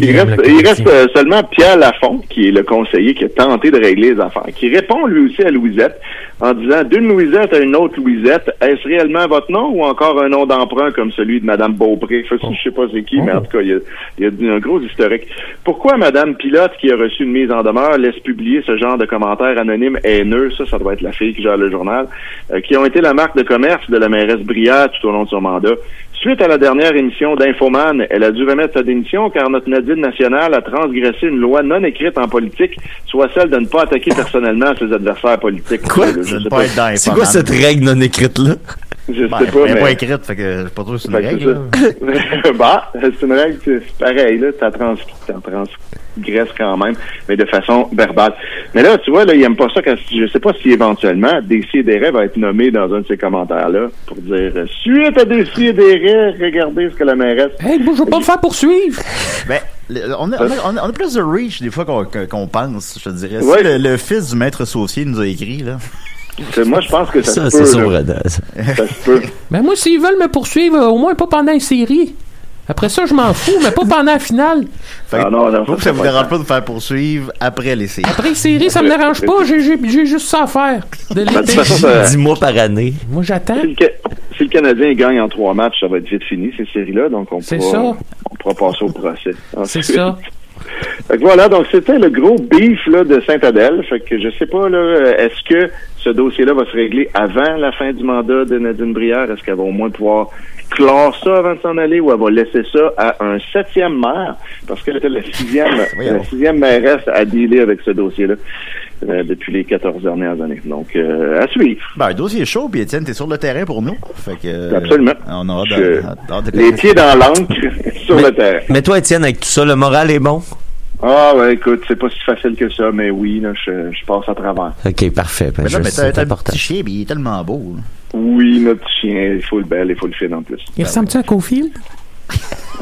Il reste, il reste euh, seulement Pierre Lafont, qui est le conseiller qui a tenté de régler les affaires, qui répond lui aussi à Louisette en disant d'une Louisette à une autre Louisette, est-ce réellement votre nom ou encore un nom d'emprunt comme celui de Madame Beaupré? Fait que Je sais pas c'est qui, mais en tout cas, il y a, il y a un gros historique. Pourquoi Madame Pilote, qui a reçu une mise en demeure, laisse publier ce genre de commentaires anonymes haineux? Ça, ça doit être la fille qui gère le journal, euh, qui ont été la marque de commerce de la mairesse Brière tout au long de son mandat. Suite à la dernière émission d'Infoman, elle a dû remettre sa démission car notre Nadine nationale a transgressé une loi non écrite en politique, soit celle de ne pas attaquer personnellement ses adversaires politiques. Quoi? C'est quoi cette règle non écrite-là? Je Ben, sais pas, mais... pas écrite, fait que je sais pas trop si c'est une règle. bah, c'est une règle, c'est pareil, là, t'as trans, t'en transgresses quand même, mais de façon verbale. Mais là, tu vois, là, il aime pas ça quand, je sais pas si éventuellement, Décideret va être nommé dans un de ces commentaires-là pour dire, suite à Décideret, regardez ce que la mairesse... Hey, moi, je veux pas me faire poursuivre. Ben, le- on, a, on, a, on a- on a plus de reach des fois qu'on pense, je te dirais. Ouais. Si le, le fils du maître saucier nous a écrit, là. Moi, je pense que ça, Ça, se peut, ça. Ça se peut. Ben, moi, s'ils veulent me poursuivre, euh, au moins pas pendant une série. Après ça, je m'en fous, mais pas pendant la finale. Fait Ah non, non, ça, que ça vous dérange pas de faire poursuivre après les séries. Après une série, ça me dérange pas, j'ai- juste ça à faire. De Ben, de toute l'été. façon, ça- Dix mois par année. Moi, j'attends. si, le, Ca- si le Canadien gagne en trois matchs, ça va être vite fini, ces séries-là, donc on pourra, ça. on pourra passer au procès. C'est ça. Fait que voilà, donc c'était le gros beef là, de Saint-Adèle. Fait que je sais pas, là, est-ce que ce dossier-là va se régler avant la fin du mandat de Nadine Brière? Est-ce qu'elle va au moins pouvoir clore ça avant de s'en aller ou elle va laisser ça à un septième maire? Parce qu'elle était la sixième, la sixième mairesse à dealer avec ce dossier-là euh, depuis les 14 dernières années. Donc, euh, à suivre. Ben, un dossier chaud, puis Étienne, t'es sur le terrain pour nous. Fait que. euh, Absolument. On aura Je- de, hâte de- Les pieds dans l'encre sur Mais- le terrain. Mais toi, Étienne, avec tout ça, le moral est bon? Ah ouais, écoute, c'est pas si facile que ça, mais oui, là, je, je passe à travers. Ok, parfait. Ben, Mais là, mais c'est t'as un petit chien, il est tellement beau. là. Oui, notre chien, il faut le bel, il faut le fil en plus. Il ressemble-tu à Cofield?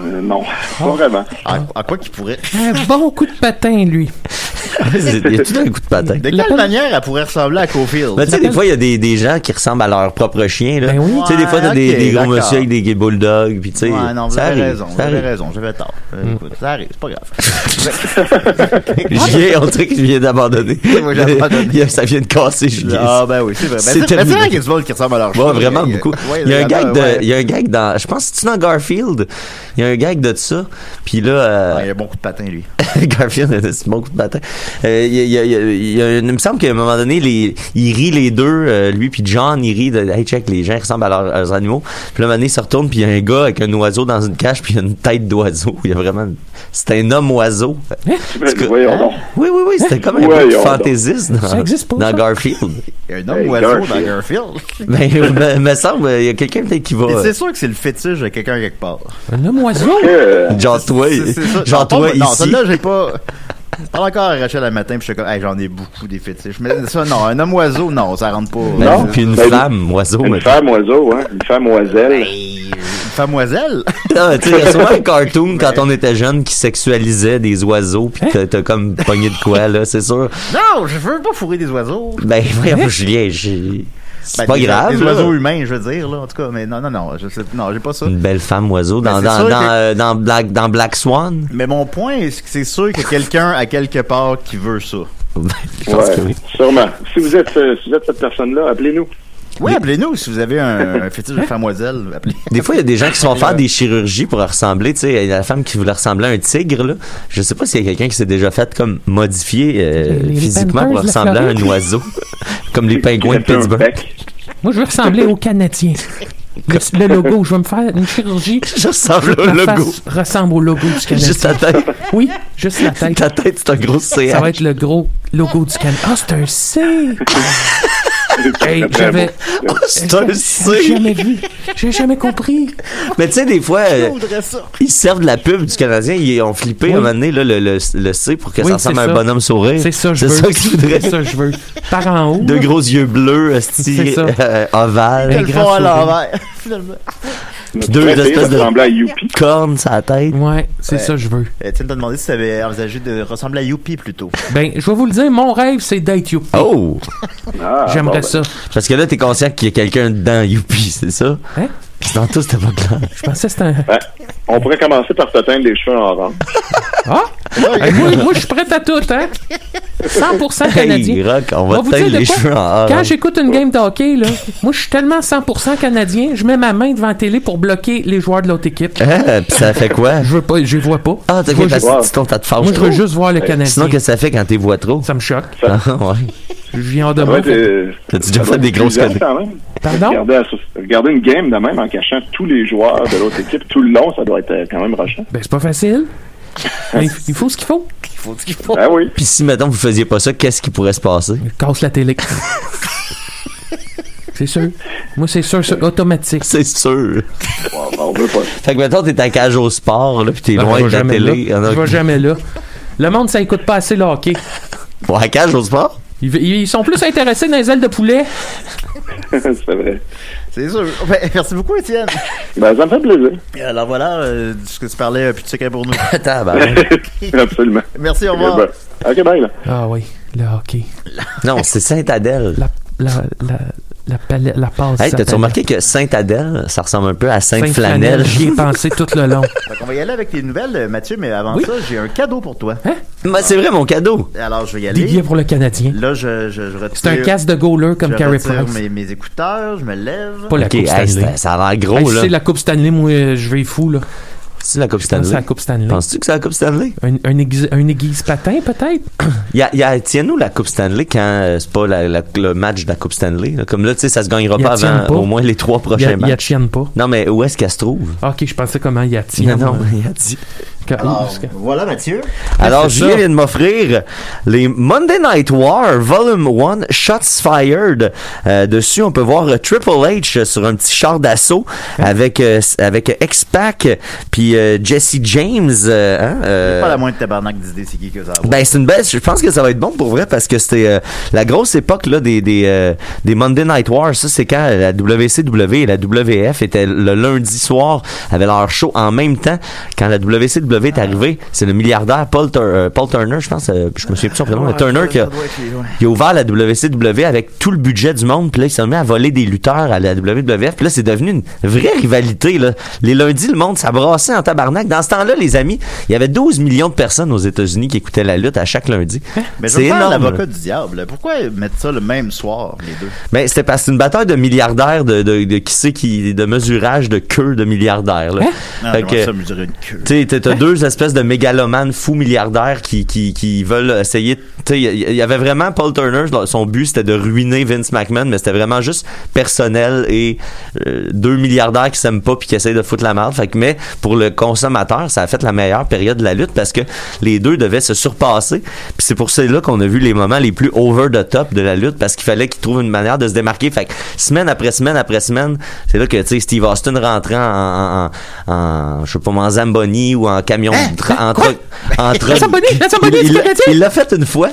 Euh, non, pas vraiment. À, à quoi qu'il pourrait? Un bon coup de patin, lui. Il y a tout un coup de patin? De La- quelle manière elle pourrait ressembler à Cofield? Ben, tu sais, des fois, il y a des, des gens qui ressemblent à leur propre chien, là. Ben oui. Tu sais, des fois, t'as Ouais, des, ok, des gros monsieur avec des, bulldogs, puis tu sais, Ouais, non, vous ça avez arrive. raison, vous ça avez arrive. raison, j'avais tort. Euh, Mm. Écoute, ça arrive, c'est pas grave. Julien, on dirait qu'il vient d'abandonner. Moi, j'ai abandonné. Ça vient de casser, Julien. Ah, ben oui, c'est vrai. Ben, C'est vrai qu'il y a du monde qui ressemble à leur Ouais, chien. vraiment Il y a- beaucoup. ouais, il y a un gag de, ouais. il y a un gag dans, je pense, c'est dans Garfield? Il y a un gag de ça. Puis là, euh, Ouais, il a un bon coup de patin, lui. Garfield, c'est bon coup de patin. Euh, il, me semble qu'à un moment donné, les, il rit les deux, euh, lui puis John, il rit de, hey check, les gens ressemblent à leurs, à leurs animaux. Puis là, un moment donné, il se retourne puis il y a un gars avec un oiseau dans une cage puis il y a une tête d'oiseau. Il y a vraiment, c'est un homme oiseau. Ben, que- voyons donc. Oui, oui, oui, c'était comme un peu fantaisiste dans, Ça existe pas, dans? Garfield. Il y a un homme Hey, oiseau Garfield. dans Garfield. ben, me, me semble, il y a quelqu'un peut-être qui va, euh, c'est sûr que c'est le fétiche de quelqu'un quelque part. Un homme oiseau? Euh, genre toi, genre Non, toi pas- Non, ici. celle-là, j'ai pas. Je parle encore à Rachel le matin, puis je suis comme, hey, j'en ai beaucoup des fétiches. Mais ça, non, un homme oiseau, non, ça rentre pas. Ben, Non. puis une Ben, femme, oiseau, une femme oiseau, hein, une femme oiselle. Une famoiselle. Non, tu sais, il y a souvent un cartoon quand on était jeune qui sexualisait des oiseaux pis t'as- t'as comme pogné de quoi, là, c'est sûr. Non, je veux pas fourrer des oiseaux. Ben, voyons, Julien, j'ai- c'est Ben, pas des- grave, Des là. oiseaux humains, je veux dire, là, en tout cas. Mais non, non, non, je sais, non, j'ai pas ça. Une belle femme oiseau dans, Ben, dans, dans, que- euh, dans Black, dans Black Swan. Mais mon point, c'est que c'est sûr qu'il y a quelqu'un à quelque part qui veut ça. Je pense Ouais, que oui. sûrement. Si vous êtes, euh, si vous êtes cette personne-là, appelez-nous. Oui, appelez-nous si vous avez un, un fétiche de famoiselle. Appelez. Des fois, il y a des gens qui se font faire des chirurgies pour ressembler, tu sais, il y a la femme qui voulait ressembler à un tigre, là. Je sais pas s'il y a quelqu'un qui s'est déjà fait comme modifier euh, physiquement pour ressembler à un oiseau. comme les pingouins de Pittsburgh. Moi, je veux ressembler au Canadien. Le, le logo, je vais me faire une chirurgie. Je ressemble au logo. ressemble au logo du Canadien. Juste la tête. Oui, juste la tête. Ta tête, c'est un gros CH. Ça va être le gros logo du Canada. Ah, c'est un C! Hey, j'avais. beau. C'est un J'ai C. jamais vu. J'ai jamais compris. Mais tu sais, des fois, euh, Je ils servent de la pub du Canadien. Ils ont flippé Oui. à un moment donné là, le, le, le C pour que Oui, ça ressemble c'est à un bonhomme sourire. C'est ça, je C'est veux. ça que tu voudrais. C'est ça, je veux. Par en haut. Deux gros yeux bleus, C'est ça. euh, ovales, Un Ils le font à l'envers, finalement. Deux espèces de- cornes sur la tête. Ouais, c'est Ouais. ça, je veux. Étienne t'a demandé si tu avais envisagé de ressembler à Youpi plutôt. Ben, je vais vous le dire, mon rêve, c'est d'être Youpi. Oh! Ah, bon, J'aimerais ben, ça. Parce que là, t'es conscient qu'il y a quelqu'un dedans, Youpi, c'est ça? Hein? Puis dans tout, c'était pas clair. Je pensais que c'était un. On pourrait commencer par te teindre les cheveux en orange. Ah! Hey, moi, moi, je suis prêt à tout, hein? 100% canadien. Hey, Rock, on Va teindre les quoi? cheveux en or. Quand j'écoute une game de hockey, là, moi, je suis tellement 100% canadien, je mets ma main devant la télé pour bloquer les joueurs de l'autre équipe. Ah, pis ça fait quoi? Je veux pas, je les vois pas. Ah, t'as fait parce je- que t'as fâche Moi, je veux juste voir le Canadien. Sinon, qu'est-ce que ça fait quand t'es vois trop? Ça me choque. Ah, ouais. Je viens de moi. T'as-tu ça déjà fait des grosses conneries? quand même. Pardon? Regarder une game de même en cachant tous les joueurs de l'autre équipe tout le long, ça doit être euh, quand même rushant. Ben, c'est pas facile. Mais il- faut ce qu'il faut. Il faut ce qu'il faut. Ah oui. Puis si, mettons, vous faisiez pas ça, qu'est-ce qui pourrait se passer? Casse la télé. C'est sûr. Moi, c'est sûr, c'est automatique. C'est sûr. On, on veut pas. Fait que maintenant, t'es à cage au sport, là, pis t'es Ah, loin je de la jamais télé. Je vais jamais là. Le monde, ça écoute pas assez le hockey. Bon, à cage au sport? Ils, ils sont plus intéressés dans les ailes de poulet. c'est vrai. C'est sûr. Ben, merci beaucoup, Étienne. Ben, ça me fait plaisir. Et Alors voilà, euh, ce que tu parlais, euh, plus de secret pour nous. Absolument. Merci, au revoir. Ok, bye, là. Ah oui, le hockey. Non, c'est Saint-Adèle. La, la, la, la, palette- la passe. Hey, t'as-tu remarqué que Saint-Adèle, ça ressemble un peu à Sainte-Flanelle? J'y ai pensé tout le long. Donc, on va y aller avec tes nouvelles, Mathieu, mais avant Oui. ça, j'ai un cadeau pour toi. Ben, c'est vrai, mon cadeau. Alors, je vais y aller. billets pour le Canadien. Là, je, je, je retire. C'est un casque de goaler comme je Carey retire Price. mes, mes écouteurs, je me lève. Pas la Ok, Coupe hey, Stanley. c'est- ça a l'air gros, Hey, là. c'est la Coupe Stanley, moi, je vais fou, là. C'est la Coupe Stanley. la Coupe Stanley. Penses-tu que c'est la Coupe Stanley? Un, un, aiguise, un aiguise patin, peut-être? Il y a, y tiens-nous la Coupe Stanley quand euh, c'est pas la- la- le match de la Coupe Stanley. là. Comme là, tu sais, ça se gagnera y pas tienne avant pas? au moins les trois Il y prochains a, il y a matchs. tienne pas? Non, mais où est-ce qu'elle se trouve? Ah, Ok, je pensais comment il y a Non, tienne. non, euh, il a que- Alors, voilà, Mathieu. Alors, c'est Julien vient de m'offrir les Monday Night War Volume 1 Shots Fired. Euh, dessus, on peut voir Triple H sur un petit char d'assaut avec euh, avec X-Pac puis euh, Jesse James. euh, hein, euh, Pas la moindre tabarnak d'idée, c'est qui que ça. Ben c'est une belle. Je pense que ça va être bon pour vrai parce que c'était euh, la grosse époque là des des, euh, des Monday Night Wars. Ça c'est quand la WCW et la WF étaient le lundi soir avaient leur show en même temps. Quand la WCW est arrivée, c'est le milliardaire Paul, Tur- euh, Paul Turner, je pense. euh, je me souviens plus son prénom. mais Turner qui a ouvert la WCW avec tout le budget du monde. Puis là il s'est mis à voler des lutteurs à la WWF. Puis là c'est devenu une vraie rivalité là. Les lundis le monde s'abrassait en tabarnak. Dans ce temps-là les amis, il y avait 12 millions de personnes aux États-Unis qui écoutaient la lutte à chaque lundi. Mais je C'est énorme. l'avocat du diable. Pourquoi mettre ça le même soir, les deux? Ben, c'était parce que c'est une bataille de milliardaires, de, de, de qui c'est qui, de mesurage de queue de milliardaires, là. Non, Fait non, que- ça mesurer une queue. Tu t'as- t'as deux espèces de mégalomanes fous milliardaires qui, qui, qui veulent essayer. Tu il y avait vraiment Paul Turner, son but c'était de ruiner Vince McMahon, mais c'était vraiment juste personnel et euh, deux milliardaires qui s'aiment pas puis qui essayent de foutre la merde. Fait que, mais pour le consommateur, ça a fait la meilleure période de la lutte parce que les deux devaient se surpasser. Puis c'est pour cela qu'on a vu les moments les plus over the top de la lutte parce qu'il fallait qu'ils trouvent une manière de se démarquer. Fait que semaine après semaine après semaine, c'est là que tu sais Steve Austin rentrait en, en, en, en- je sais pas en Zamboni ou en camion en truck en Canadien. il l'a fait une fois.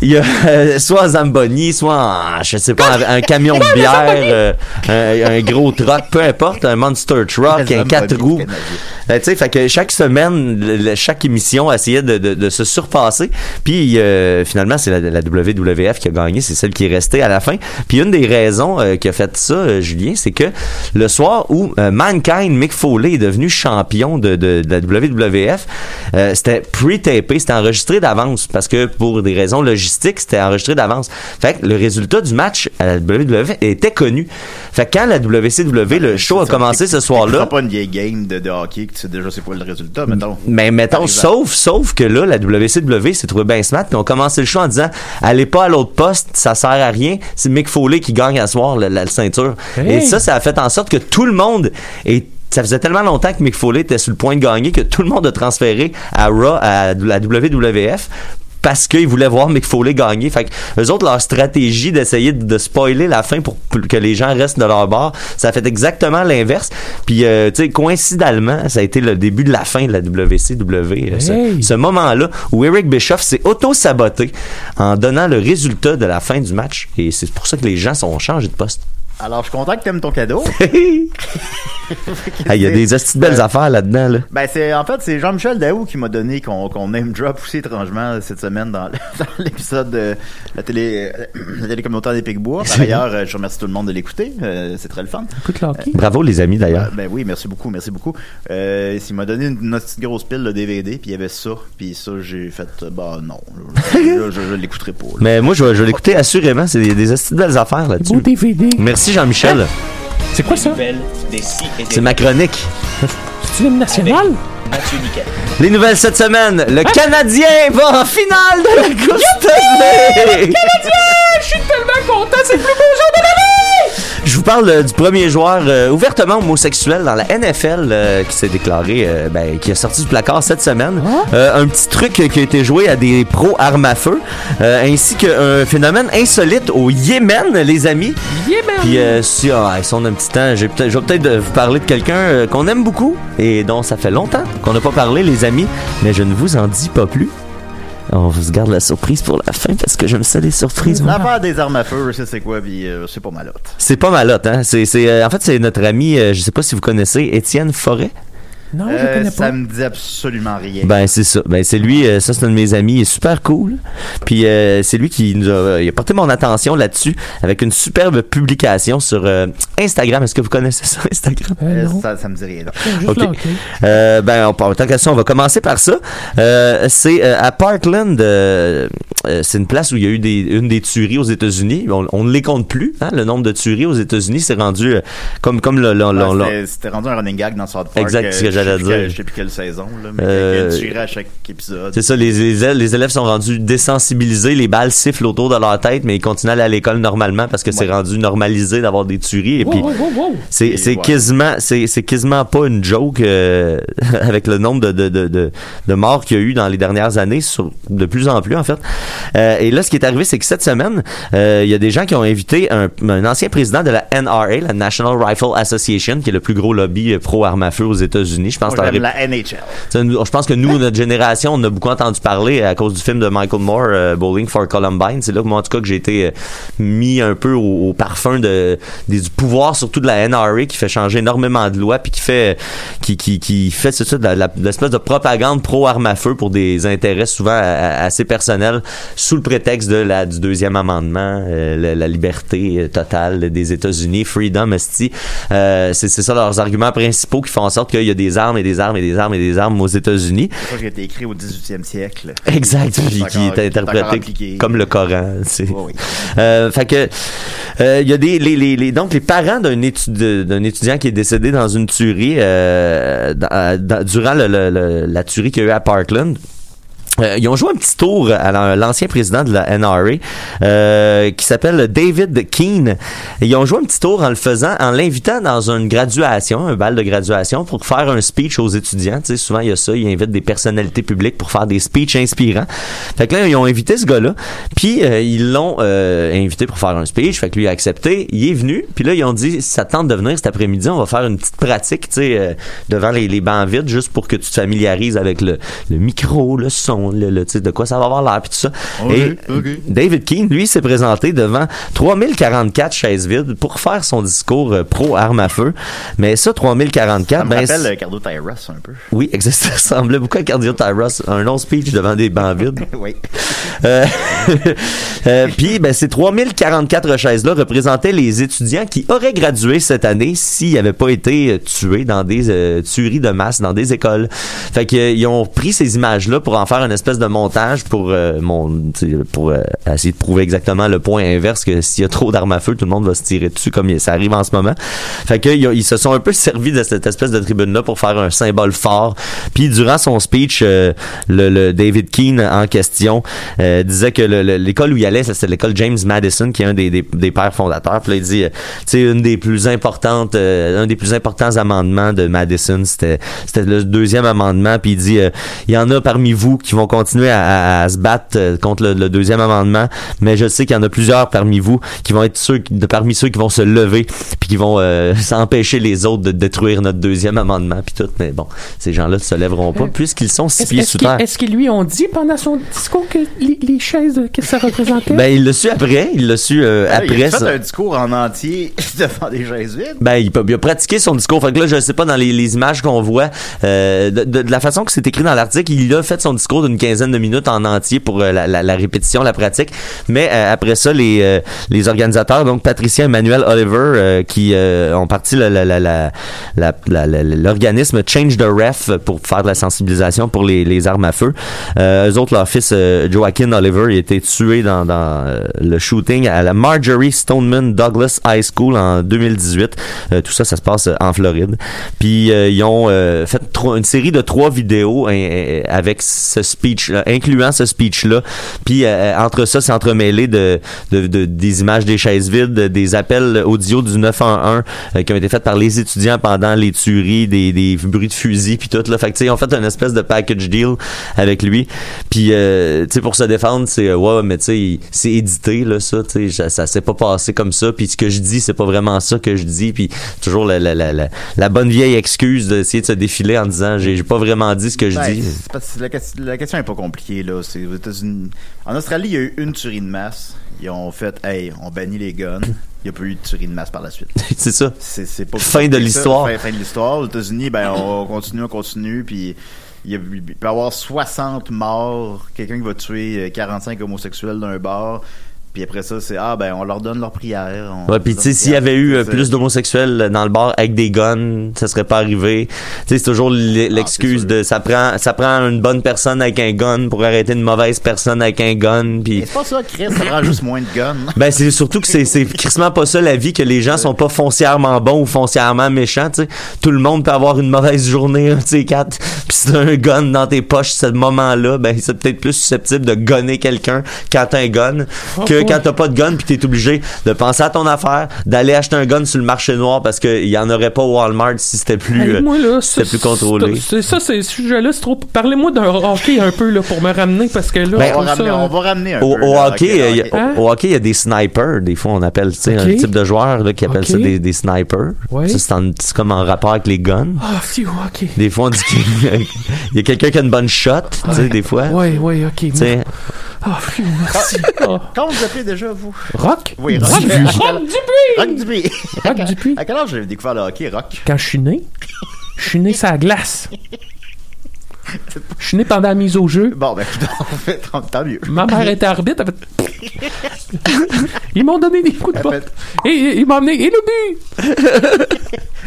Il y a euh, soit en Zamboni, soit en, je sais pas, un, un camion de bière, euh, un, un gros truck, peu importe, un monster truck, un quatre roues. Euh, tu sais, fait que chaque semaine, le- chaque émission essayait de, de, de se surpasser. Puis euh, finalement, c'est la, la WWF qui a gagné, c'est celle qui est restée à la fin. Puis une des raisons qui a fait ça, Julien, c'est que le soir où Mankind, Mick Foley est devenu champion de, la WWF, c'était pre-tapé, c'était enregistré d'avance parce que pour des raisons c'était enregistré d'avance. Fait que le résultat du match à la WWF était connu. Fait que quand la WCW, le show a commencé ce soir-là, pas une vieille game de, de hockey que tu sais déjà c'est quoi le résultat, mettons. mais mettons, Par exemple. sauf, sauf que là, la WCW s'est trouvé bien smart, puis on commencé le show en disant, allez pas à l'autre poste, ça sert à rien. C'est Mick Foley qui gagne à soir la, la ceinture. Hey! Et ça, ça a fait en sorte que tout le monde est ça faisait tellement longtemps que Mick Foley était sur le point de gagner que tout le monde a transféré à Raw, à la WWF parce qu'ils voulaient voir Mick Foley gagner. Fait que eux autres, leur stratégie d'essayer de, de spoiler la fin pour que les gens restent de leur bord, ça a fait exactement l'inverse. Puis, euh, tu sais, coïncidemment, ça a été le début de la fin de la WCW. euh, ce-! Ce, moment-là où Eric Bischoff s'est auto-saboté en donnant le résultat de la fin du match. Et c'est pour ça que les gens sont changés de poste. Alors, je suis content que t'aimes ton cadeau. Il y a des de belles affaires là-dedans. Là. Ben, c'est, en fait, c'est Jean-Michel Daou qui m'a donné qu'on, qu'on name drop aussi étrangement cette semaine dans, dans l'épisode de la télé, euh, la télé communautaire des Picbois. Par ailleurs, euh, je remercie tout le monde de l'écouter. Euh, c'est très le fun. Hockey. Bravo les amis d'ailleurs. Euh, ben oui, merci beaucoup, merci beaucoup. Euh, il m'a donné une, une petite grosse pile de DVD, puis il y avait ça, puis ça j'ai fait, euh, bah non, je, je, je, je l'écouterai pas. là. Mais moi, je vais, l'écouter assurément. C'est des, des hosties de belles affaires là-dessus. Beau DVD. Merci Jean-Michel. C'est quoi ça? C'est ma chronique. C'est l'hymne national? Les nouvelles cette semaine. Le Canadien va en finale de la Coupe Stanley. Je suis tellement content, c'est le plus beau jour de l'année! Je vous parle euh, du premier joueur euh, ouvertement homosexuel dans la NFL euh, qui s'est déclaré, ben, qui a sorti du placard cette semaine. Un petit truc qui a été joué à des pros armes à feu, ainsi qu'un phénomène insolite au Yémen, les amis. Yémen! Puis euh, si, ah, si on a un petit temps, je vais peut-être vous parler de quelqu'un qu'on aime beaucoup et dont ça fait longtemps qu'on n'a pas parlé, les amis, mais je ne vous en dis pas plus. On vous garde la surprise pour la fin parce que j'aime ça les surprises. L'affaire des armes à feu, je sais c'est quoi, puis euh, c'est pas malotte. C'est pas malotte, hein. C'est, c'est, euh, en fait, c'est notre ami, euh, je sais pas si vous connaissez, Étienne Forêt. Non, je Euh, connais ça pas. me dit absolument rien. Ben c'est ça. Ben c'est lui. euh, ça c'est un de mes amis. Il est super cool. Puis euh, c'est lui qui nous a, euh, il a porté mon attention là-dessus avec une superbe publication sur euh, Instagram. Est-ce que vous connaissez ça Instagram? Non. ça, ça me dit rien. non. Juste ok. là. Euh, ben, on, tant qu'à ça, on va commencer par ça. Euh, c'est euh, à Parkland. c'est une place où il y a eu des, une des tueries aux États-Unis. On, on ne les compte plus. Hein, le nombre de tueries aux États-Unis s'est rendu euh, comme comme le, le- le- Ouais, le- c'était- C'était rendu un running gag dans South Park. Exact, j'allais dire. quelle- Je sais plus quelle saison, là, mais Euh, il y a à chaque épisode. C'est ça, les, les, élèves- les élèves sont rendus désensibilisés, les balles sifflent autour de leur tête, mais ils continuent à aller à l'école normalement parce que c'est rendu normalisé d'avoir des tueries. Et Wow, puis, wow, wow, wow. c'est Et c'est ouais. quasiment c'est quasiment pas une joke euh, avec le nombre de de, de, de, de morts qu'il y a eu dans les dernières années sur de plus en plus en fait Euh, et là ce qui est arrivé c'est que cette semaine euh, il y a des gens qui ont invité un, un ancien président de la NRA la National Rifle Association qui est le plus gros lobby euh, pro armes à feu aux États-Unis je pense Moi, que la NHL. nous- je pense que nous, notre génération, on a beaucoup entendu parler à cause du film de Michael Moore, euh, Bowling for Columbine. C'est là que moi, en tout cas, que j'ai été euh, mis un peu au, au parfum de, des- du pouvoir, surtout de la NRA, qui fait changer énormément de lois, puis qui fait, qui, qui, qui fait c'est ça, de l'espèce de propagande pro-arme à feu pour des intérêts souvent a- assez personnels, sous le prétexte de la, du deuxième amendement, euh, la, la liberté euh, totale des États-Unis, freedom, esti. Euh, c'est ça leurs arguments principaux qui font en sorte qu'il y a des armes et des armes et des armes et des armes aux États-Unis. C'est ça qui a été écrit au 18e siècle. Exact, puis qui est interprété comme le Coran. c'est- oui. Euh, fait que euh, il y a des les, les, les- donc les parents d'un étudiant d'un étudiant qui est décédé dans une tuerie euh, dans- dans- durant le- le- le- la tuerie qu'il y a eu à Parkland. Euh, ils ont joué un petit tour à l'an- l'ancien président de la NRA euh, qui s'appelle David Keane. Ils ont joué un petit tour en le faisant, en l'invitant dans une graduation, un bal de graduation, pour faire un speech aux étudiants. Tu sais, souvent il y a ça, ils invitent des personnalités publiques pour faire des speeches inspirants. Fait que là, ils ont invité ce gars-là, puis euh, ils l'ont euh, invité pour faire un speech. Fait que lui a accepté, il est venu, puis là ils ont dit, ça te tente de venir cet après-midi, on va faire une petite pratique, tu sais, euh, devant les, les bancs vides, juste pour que tu te familiarises avec le, le micro, le son, le, sais, de quoi ça va avoir l'air, puis tout ça. Et. David Keane, lui, s'est présenté devant 3044 chaises vides pour faire son discours euh, pro arme à feu. Mais ça, 3044, Ça me ben, rappelle euh, Cardo Tyrus un peu. oui, ça ressemblait beaucoup à Cardio Tyros, un long speech devant des bancs vides. oui. Euh, euh, Puis, ben, ces 3044 chaises-là représentaient les étudiants qui auraient gradué cette année s'ils n'avaient pas été tués dans des euh, tueries de masse dans des écoles. Fait que, euh, ils ont pris ces images-là pour en faire une espèce de montage pour, euh, mon, pour euh, essayer de prouver exactement le point inverse que s'il y a trop d'armes à feu, tout le monde va se tirer dessus comme ça arrive en ce moment. Fait que, ils, se sont un peu servis de cette espèce de tribune-là pour faire un symbole fort. Puis, durant son speech, euh, le, David Keane en question disait que le- le- l'école où il allait, c'était l'école James Madison, qui est un des, des, pères fondateurs. Puis là, il dit, sais, une des plus importantes, un des plus importants amendements de Madison, c'était c'était le deuxième amendement. Puis il dit, il y en a parmi vous qui vont continuer à, à- à se battre euh, contre le, le deuxième amendement, mais je sais qu'il y en a plusieurs parmi vous qui vont être ceux, qui- de parmi ceux qui vont se lever, puis qui vont euh, empêcher les autres de détruire notre deuxième amendement, puis tout. Mais bon, ces gens-là ne se lèveront pas puisqu'ils sont six pieds est-ce sous qu'ils terre. est-ce qu'ils lui ont dit pendant son discours que les, les chaises, euh, qu'est-ce que ça représentait? Ben, il l'a su après. Il l'a su euh, Ah, il après a fait ça. un discours en entier devant des chaises vides. Ben, il, a pratiqué son discours. Fait que là, je sais pas dans les, les images qu'on voit, euh, de, de- de la façon que c'est écrit dans l'article, il a fait son discours d'une quinzaine de minutes en entier pour euh, la, répétition, la pratique. Mais euh, après ça, les, euh, les organisateurs, donc Patricia et Manuel Oliver, qui ont parti l'organisme Change the Ref pour faire de la sensibilisation pour les, armes à feu. Euh, eux autres, leur fils Joaquin Oliver, il a été tué dans, le shooting à la Marjorie Stoneman Douglas High School en 2018. Euh, tout ça, ça se passe en Floride. Puis ils ont fait une série de trois vidéos avec ce, speech, là, incluant ce speech-là. Puis euh, entre ça, c'est entremêlé de, de, de- des images des chaises vides, des appels audio du 911 euh, qui ont été faits par les étudiants pendant les tueries, des, des bruits de fusil, puis tout. Là. Fait que, tu sais, ils ont fait une espèce de package deal avec lui. Puis, euh, tu sais, pour se défendre, c'est, euh, ouais, mais tu sais, c'est édité, là, ça, tu sais, ça, ça s'est pas passé comme ça. Puis ce que je dis, c'est pas vraiment ça que je dis. Puis toujours la, la, la, la, la bonne vieille excuse d'essayer de se défiler en disant, j'ai pas vraiment dit ce que je Ben, dis. c'est parce que la, question- la question est pas compliquée là. C'est aux États-Unis. En Australie, il y a eu une tuerie de masse. Ils ont fait, hey, on bannit les guns. Il n'y a pas eu de tuerie de masse par la suite. c'est ça. C'est pas Fin de l'histoire. Fin, fin de l'histoire. Aux États-Unis, ben on continue, on continue, puis il, y a- il peut y avoir 60 morts. Quelqu'un qui va tuer euh, 45 homosexuels d'un bar. Puis après ça, c'est ah ben on leur donne leur prière. on- Ouais, puis tu sais, s'il y avait eu euh, plus d'homosexuels dans le bar avec des guns, ça serait pas arrivé. Tu sais, c'est toujours l- l'excuse de ça prend ça prend une bonne personne avec un gun pour arrêter une mauvaise personne avec un gun. Puis C'est pas ça, Chris, ça prend juste moins de guns. ben c'est surtout que c'est c'est crissement pas ça la vie que les gens sont pas foncièrement bons ou foncièrement méchants, tu sais. Tout le monde peut avoir une mauvaise journée, tu sais, quatre. Puis si t'as un gun dans tes poches ce moment-là, ben c'est peut-être plus susceptible de gonner quelqu'un quand t'as un gun que Oh, quand ouais. t'as pas de gun puis t'es obligé de penser à ton affaire, d'aller acheter un gun sur le marché noir parce qu'il y en aurait pas au Walmart si c'était plus euh, moi, là, plus contrôlé. c'est- Ça, c'est ce sujet-là, c'est trop. Parlez-moi d'un hockey un peu là, pour me ramener parce que là, Ben, on on, ramener, ça, on va ramener un Au, peu. au là, hockey, a-. Hein? au hockey, il y a des snipers. Des fois, on appelle, tu sais, Ok. un type de joueur là, qui appelle ça des, des snipers. Ouais. C'est comme en rapport avec les guns. Ah, ok. Des fois, on dit qu'il il y a quelqu'un qui a une bonne shot, tu sais, des fois. Ouais, ouais, ok. Ah, phew, merci. Vous appelez déjà, vous? Rock? Oui, Rock. Rock, Rock Rock Dupuis! Rock Dupuis. Rock Dupuis. À quel âge avez découvert le hockey, Rock? Quand je suis né, je suis né sur la glace. Je suis né pendant la mise au jeu. Bon, ben, en fait, tant, tant mieux. Ma mère était arbitre, elle fait... Ils m'ont donné des coups de bas. fait- Et il m'a amené... Et le but!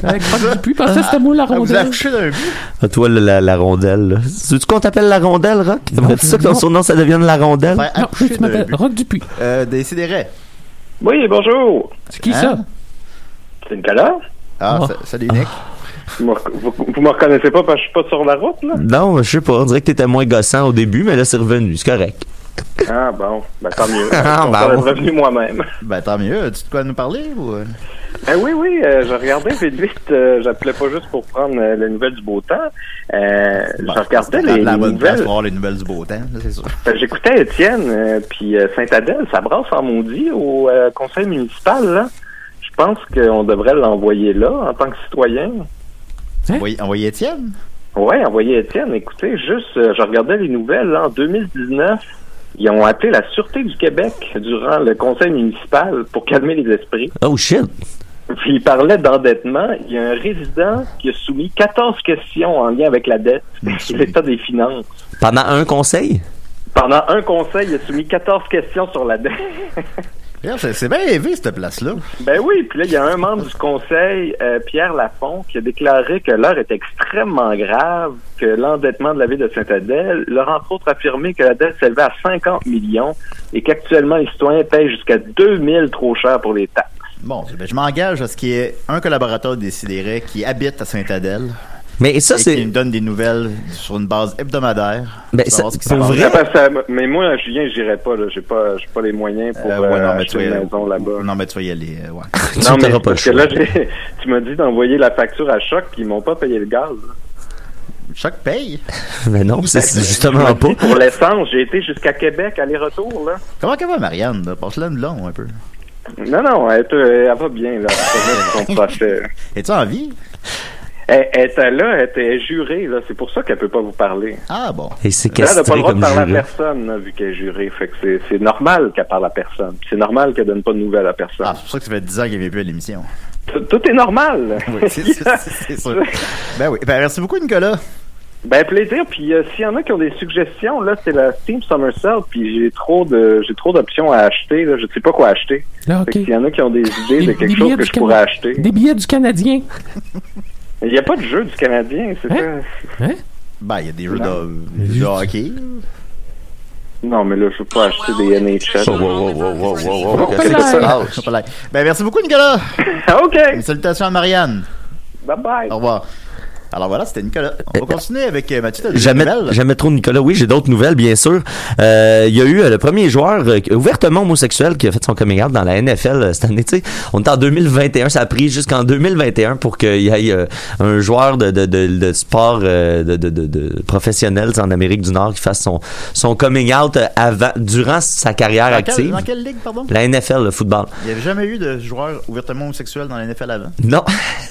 Avec Rock Dupuis, parce que c'était moi la Ah, vous rondelle. accouchez d'un but? à toi, la, la, la rondelle. là. Tu qu'on t'appelle la rondelle, Rock? T'aimerais-tu ça que ton surnom, ça devienne la rondelle? Non, m'appelles but. Rock Dupuis. Euh, Décidérez. Oui, bonjour. C'est qui Hein? ça? C'est Nicolas. Ah, Oh. sa- salut, Nick. Vous, vous, vous me reconnaissez pas parce que je suis pas sur la route, là? Non, je sais pas. On dirait que t'étais moins gossant au début, mais là, c'est revenu. C'est correct. Ah, bon. Ben, tant mieux. Ah, Je ben, revenu moi-même. Ben, tant mieux. As-tu de quoi nous parler? Ou... euh? Ben oui, oui, euh, je regardais vite vite, euh, j'appelais pas juste pour prendre euh, les nouvelles du beau temps. Euh, je Ben, regardais les, la les bonne place nouvelles. pour avoir les nouvelles du beau temps, c'est sûr. Ben, J'écoutais Étienne, puis Saint-Adèle, ça brasse en maudit au conseil municipal, là. Je pense qu'on devrait l'envoyer là en tant que citoyen. Hein? Envoyez, envoyez Étienne. Ouais, envoyer Étienne. Écoutez, juste, euh, je regardais les nouvelles, là, en 2019, ils ont appelé la Sûreté du Québec durant le conseil municipal pour calmer les esprits. Oh shit! Puis il parlait d'endettement. Il y a un résident qui a soumis 14 questions en lien avec la dette et l'état des finances. Pendant un conseil? Pendant un conseil, il a soumis 14 questions sur la dette. C'est c'est bien élevé, cette place-là. ben oui, puis là, il y a un membre du conseil, euh, Pierre Lafont, qui a déclaré que l'heure est extrêmement grave, que l'endettement de la ville de Saint-Adèle leur a entre autres affirmé que la dette s'élevait à 50 millions et qu'actuellement, les citoyens payent jusqu'à 2000 trop cher pour les taxes. Bon, ben, je m'engage à ce qu'il y ait un collaborateur décidéré qui habite à Saint-Adèle Mais ça, et qui c'est. me donne des nouvelles sur une base hebdomadaire. Ben, ça- savoir ce qui pour se passe. vrai? Parce que, mais moi, Julien, j'irai pas, là. J'ai pas, j'ai pas les moyens pour Euh, ouais, euh, non, mais acheter tu vas maison là-bas. Non, mais tu vas y aller, euh, ouais. Tu Non, mais pas le parce que là, tu m'as dit d'envoyer la facture à Choc, puis ils m'ont pas payé le gaz. Choc paye. Mais non, c'est c'est justement pas. Pour l'essence, j'ai été jusqu'à Québec, aller-retour, là. Comment qu'elle va, Marianne? là? Passe-la une long, un peu. Non, non, elle, elle va bien, là. Son procès. Es-tu en vie? Elle, elle était là, elle était jurée, là. C'est pour ça qu'elle peut pas vous parler. Ah, bon. Et c'est Elle n'a pas le droit de parler juré. à personne, là, vu qu'elle est jurée. Fait que c'est, c'est normal qu'elle parle à personne. C'est normal qu'elle donne pas de nouvelles à personne. Ah, c'est pour ça que ça fait 10 ans qu'il n'y avait plus à l'émission. Tout, tout est normal. Oui, c'est c'est- c'est sûr. Ben oui. Ben, merci beaucoup, Nicolas. Ben plaisir. Puis euh, s'il y en a qui ont des suggestions, là, c'est la Steam Summer Sale. Puis j'ai trop de j'ai trop d'options à acheter. Là, je sais pas quoi acheter. Que s'il y en a qui ont des idées Des- de quelque chose que je pourrais acheter. Des billets du Canadien. Il n'y a pas de jeu du Canadien, c'est Hein? ça. Hein? Ben, il y a des jeux Non. de, des jeux de hockey. Non, mais là, je veux pas acheter des NHL. Wow, wow, wow, wow, wow, wow, Hop qu'est-ce que là. ça Ah, passe? je peux Ben, merci beaucoup, Nicolas. OK. Salutations à Marianne. Bye bye. Au revoir. Alors voilà, c'était Nicolas. On va continuer avec euh, Mathieu. Jamais, trop Nicolas. Oui, j'ai d'autres nouvelles, bien sûr. Euh, Il y a eu euh, le premier joueur euh, ouvertement homosexuel qui a fait son coming out dans la NFL euh, cette année. Tu sais, on est en 2021. Ça a pris jusqu'en 2021 pour qu'il y ait euh, un joueur de, de, de, de sport euh, de, de, de, de professionnel tu sais, en Amérique du Nord qui fasse son, son coming out euh, avant, durant sa carrière Dans active. dans quelle ligue, pardon? La NFL, le football. Il n'y avait jamais eu de joueur ouvertement homosexuel dans la NFL avant? Non.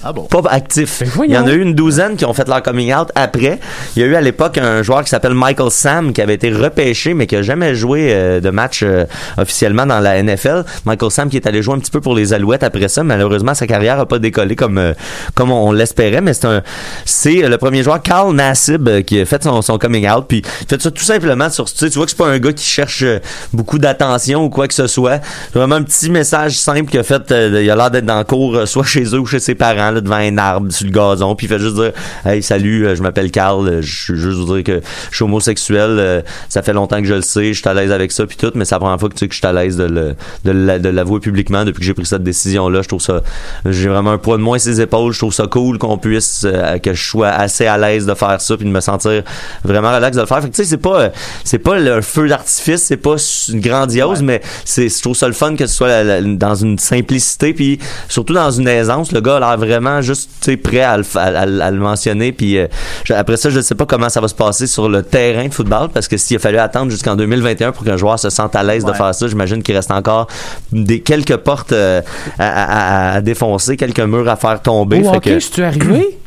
Ah bon? Pas actif. Ben Il y en a eu une douzaine qui ont fait leur coming out après. Il y a eu à l'époque un joueur qui s'appelle Michael Sam qui avait été repêché mais qui a jamais joué euh, de match euh, officiellement dans la NFL. Michael Sam qui est allé jouer un petit peu pour les Alouettes après ça. Malheureusement, sa carrière a pas décollé comme euh, comme on, l'espérait. Mais c'est un c'est le premier joueur Carl Nassib qui a fait son, coming out. Puis fait ça tout simplement sur tu sais tu vois que c'est pas un gars qui cherche beaucoup d'attention ou quoi que ce soit. C'est vraiment un petit message simple qu'il a fait. il a l'air d'être dans le cours, soit chez eux ou chez ses parents, là, devant un arbre sur le gazon. Puis il fait juste dire Hey, salut, euh, je m'appelle Carl. euh, Je veux juste vous dire que je suis homosexuel. euh, ça fait longtemps que je le sais. Je suis à l'aise avec ça. Puis tout. Mais c'est la première fois que, tu sais, que je suis à l'aise de le- l'avouer publiquement depuis que j'ai pris cette décision-là. Je trouve ça. J'ai vraiment un poids de moins sur ses épaules. Je trouve ça cool qu'on puisse. que je sois assez à l'aise de faire ça. Puis de me sentir vraiment relax de le faire. Fait que tu sais, c'est pas. c'est pas le feu d'artifice. C'est pas s- grandiose. Mais c'est, je trouve ça le fun que ce soit la- la- dans une simplicité. Puis surtout dans une aisance. Le gars a l'air vraiment juste tu sais, prêt à à, à- à le Puis euh, je- après ça, je ne sais pas comment ça va se passer sur le terrain de football parce que s'il a fallu attendre jusqu'en 2021 pour qu'un joueur se sente à l'aise de faire ça, j'imagine qu'il reste encore des quelques portes euh, à, à- à- à défoncer, quelques murs à faire tomber. Fait que- je suis arrivé?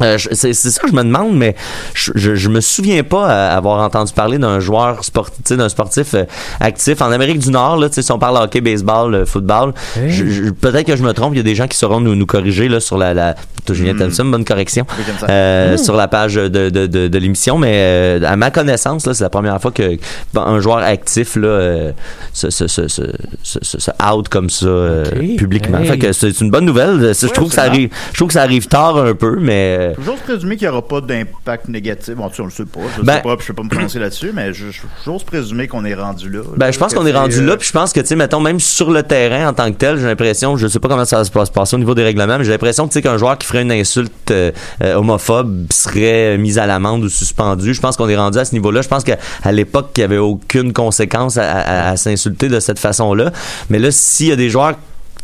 Euh, c'est c'est ça que je me demande, mais je, je, je me souviens pas euh, avoir entendu parler d'un joueur sportif, d'un sportif euh, actif en Amérique du Nord. Là, tu sais, si on parle hockey, baseball, euh, football, Hey. peut-être que je me trompe. Il y a des gens qui sauront nous, nous corriger là sur la. la Julien, une bonne correction euh, sur la page de, de, de, de l'émission, mais euh, à ma connaissance, là, c'est la première fois que un joueur actif là euh, se, se, se, se, se, se- se out comme ça euh, Ok. publiquement. Hey. Fait que c'est une bonne nouvelle. Je Oui, trouve que ça arrive. Je trouve que ça arrive tard un peu, mais euh, J'ose présumer qu'il n'y aura pas d'impact négatif. Bon, tu sais, on le sait pas. Je ne Ben- sais pas, je ne peux pas me prononcer là-dessus, mais j'ose présumer qu'on est rendu là. Ben, je pense qu'on est rendu euh, là, puis je pense que, tu sais, mettons, même sur le terrain en tant que tel, j'ai l'impression, je sais pas comment ça va se passe- passer au niveau des règlements, mais j'ai l'impression, tu sais, qu'un joueur qui ferait une insulte euh, euh, homophobe serait mis à l'amende ou suspendu. Je pense qu'on est rendu à ce niveau-là. Je pense qu'à l'époque, il n'y avait aucune conséquence à, à- à s'insulter de cette façon-là. Mais là, s'il y a des joueurs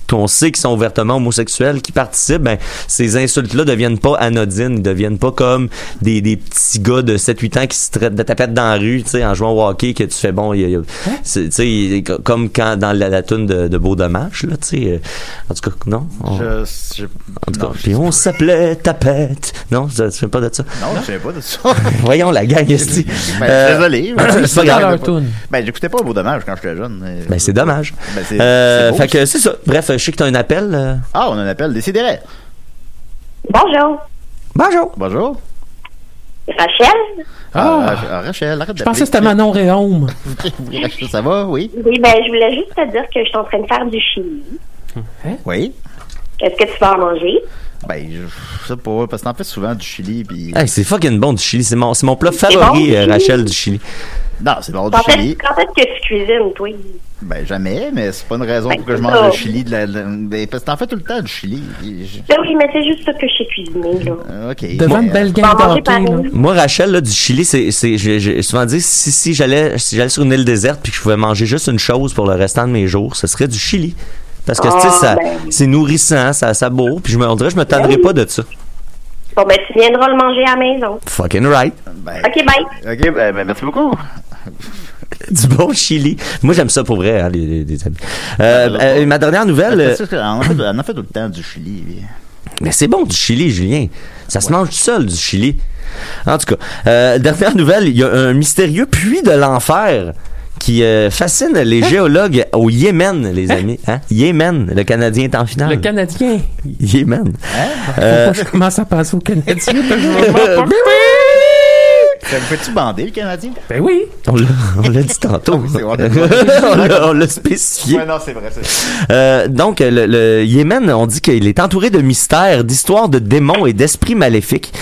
qu'on sait qui sont ouvertement homosexuels, qui participent, ben, ces insultes-là deviennent pas anodines, ils deviennent pas comme des, des petits gars de 7-8 ans qui se traitent de tapettes dans la rue, tu sais, en jouant au hockey, que tu fais bon, il y a- y a- tu sais, comme quand dans la, la toune de, de Beau Dommage, là, tu sais, euh, en tout cas, non? On- Je, je- en tout non, cas, puis on s'appelait Tapette. Non, je ne sais pas de ça? Non, je ne pas de ça. Voyons la gang, esti. Ben, Euh, désolé. c'est pas. Ben, j'écoutais pas Beau Dommage quand j'étais jeune. mais- Ben, c'est dommage. Ben, c'est- Euh, fait que c'est ça. Bref, je sais que t'as un appel. euh. Ah, on en appelle Décidérez. Bonjour. Bonjour. Bonjour. Rachel? Ah, Ah, Rachel, arrête je pensais que c'était Manon Réaume. Rachel, ça va? Oui. Oui, ben, je voulais juste te dire que je suis en train de faire du chili. Oui. Est-ce que tu vas en manger? Ben, je sais pas, parce que t'en fais souvent du chili, puis... Hey, c'est fucking bon du chili. C'est mon, c'est mon plat favori, bon, euh, Rachel, du chili. Non, c'est bon du chili. quand est-ce que tu cuisines, toi? Ben, jamais, mais c'est pas une raison Ben, pour que je mange ça. le chili de la... de- ben, parce que t'en fais tout le temps du chili. je- Ben oui, mais c'est juste ça que je sais cuisiner, là. Euh, OK. Devant une belle pareil. là. Moi, Rachel, là, du chili, c'est, j'ai, souvent dit, si, si j'allais, si j'allais sur une île déserte puis que je pouvais manger juste une chose pour le restant de mes jours, ce serait du chili. Parce que, tu sais, Ah, ça, ben. c'est nourrissant, ça, ça beau, puis je me, on dirait que je me tannerais pas de ça. Bon, ben, tu viendras le manger à la maison. Fucking right. Ben, OK, bye. OK, ben, ben, merci beaucoup. Du bon chili. Moi, j'aime ça pour vrai, hein, les, les- les amis. Euh, euh, ma dernière nouvelle, euh, Ben, on, en fait, on en fait tout le temps du chili. Mais c'est bon du chili, Julien. Ça se mange tout seul, du chili. En tout cas, euh, dernière nouvelle, il y a un mystérieux puits de l'enfer qui euh, fascine les géologues au Yémen, les amis. Hein? Yémen, le Canadien est en finale. Le Canadien. Yémen. Faut Euh, pas que je commence à penser au Canadien. ben fait-tu bander, le Canadien? Ben oui. on l'a on l'a dit tantôt. C'est- on l'a- l'a- on l'a spécifié. Ouais, non, c'est vrai, c'est Euh, donc, le, le Yémen, on dit qu'il est entouré de mystères, d'histoires de démons et d'esprits maléfiques.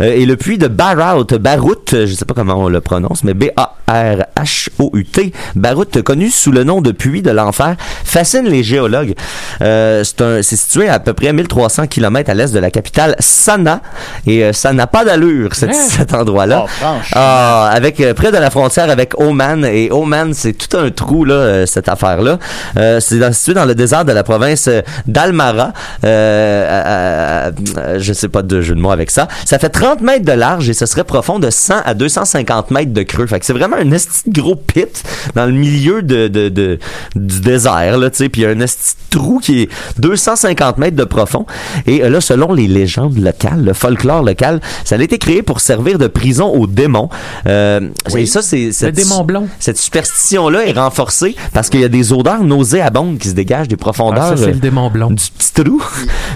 Euh, et le puits de Barout, Barout, je sais pas comment on le prononce, mais B-A B-A-R-H-O-U-T. Barut, connu sous le nom de puits de l'enfer, fascine les géologues. Euh, c'est situé à peu près 1300 km à l'est de la capitale Sanaa et euh, ça n'a pas d'allure cet, Hein? cet endroit-là. Oh, franchement. Ah, avec euh, près de la frontière avec Oman et Oman, c'est tout un trou là cette affaire-là. Euh, c'est dans- situé dans le désert de la province d'Almara. Euh, je sais pas de jeu de mots avec ça. Ça fait 30 mètres de large et ce serait profond de 100 à 250 mètres de creux. Fait que c'est vraiment un esti de gros pit dans le milieu de, de, de- du désert là, tu sais. Puis il y a un esti de trou qui est 250 mètres de profond. Et euh, là, selon les légendes locales, le folklore local, ça a été créé pour servir de prison aux démons. Euh, Et ça, c'est Le cette- démon blond. cette superstition-là est renforcée parce qu'il y a des odeurs nauséabondes qui se dégagent des profondeurs Ah, ça, c'est euh, le démon blond. du petit trou.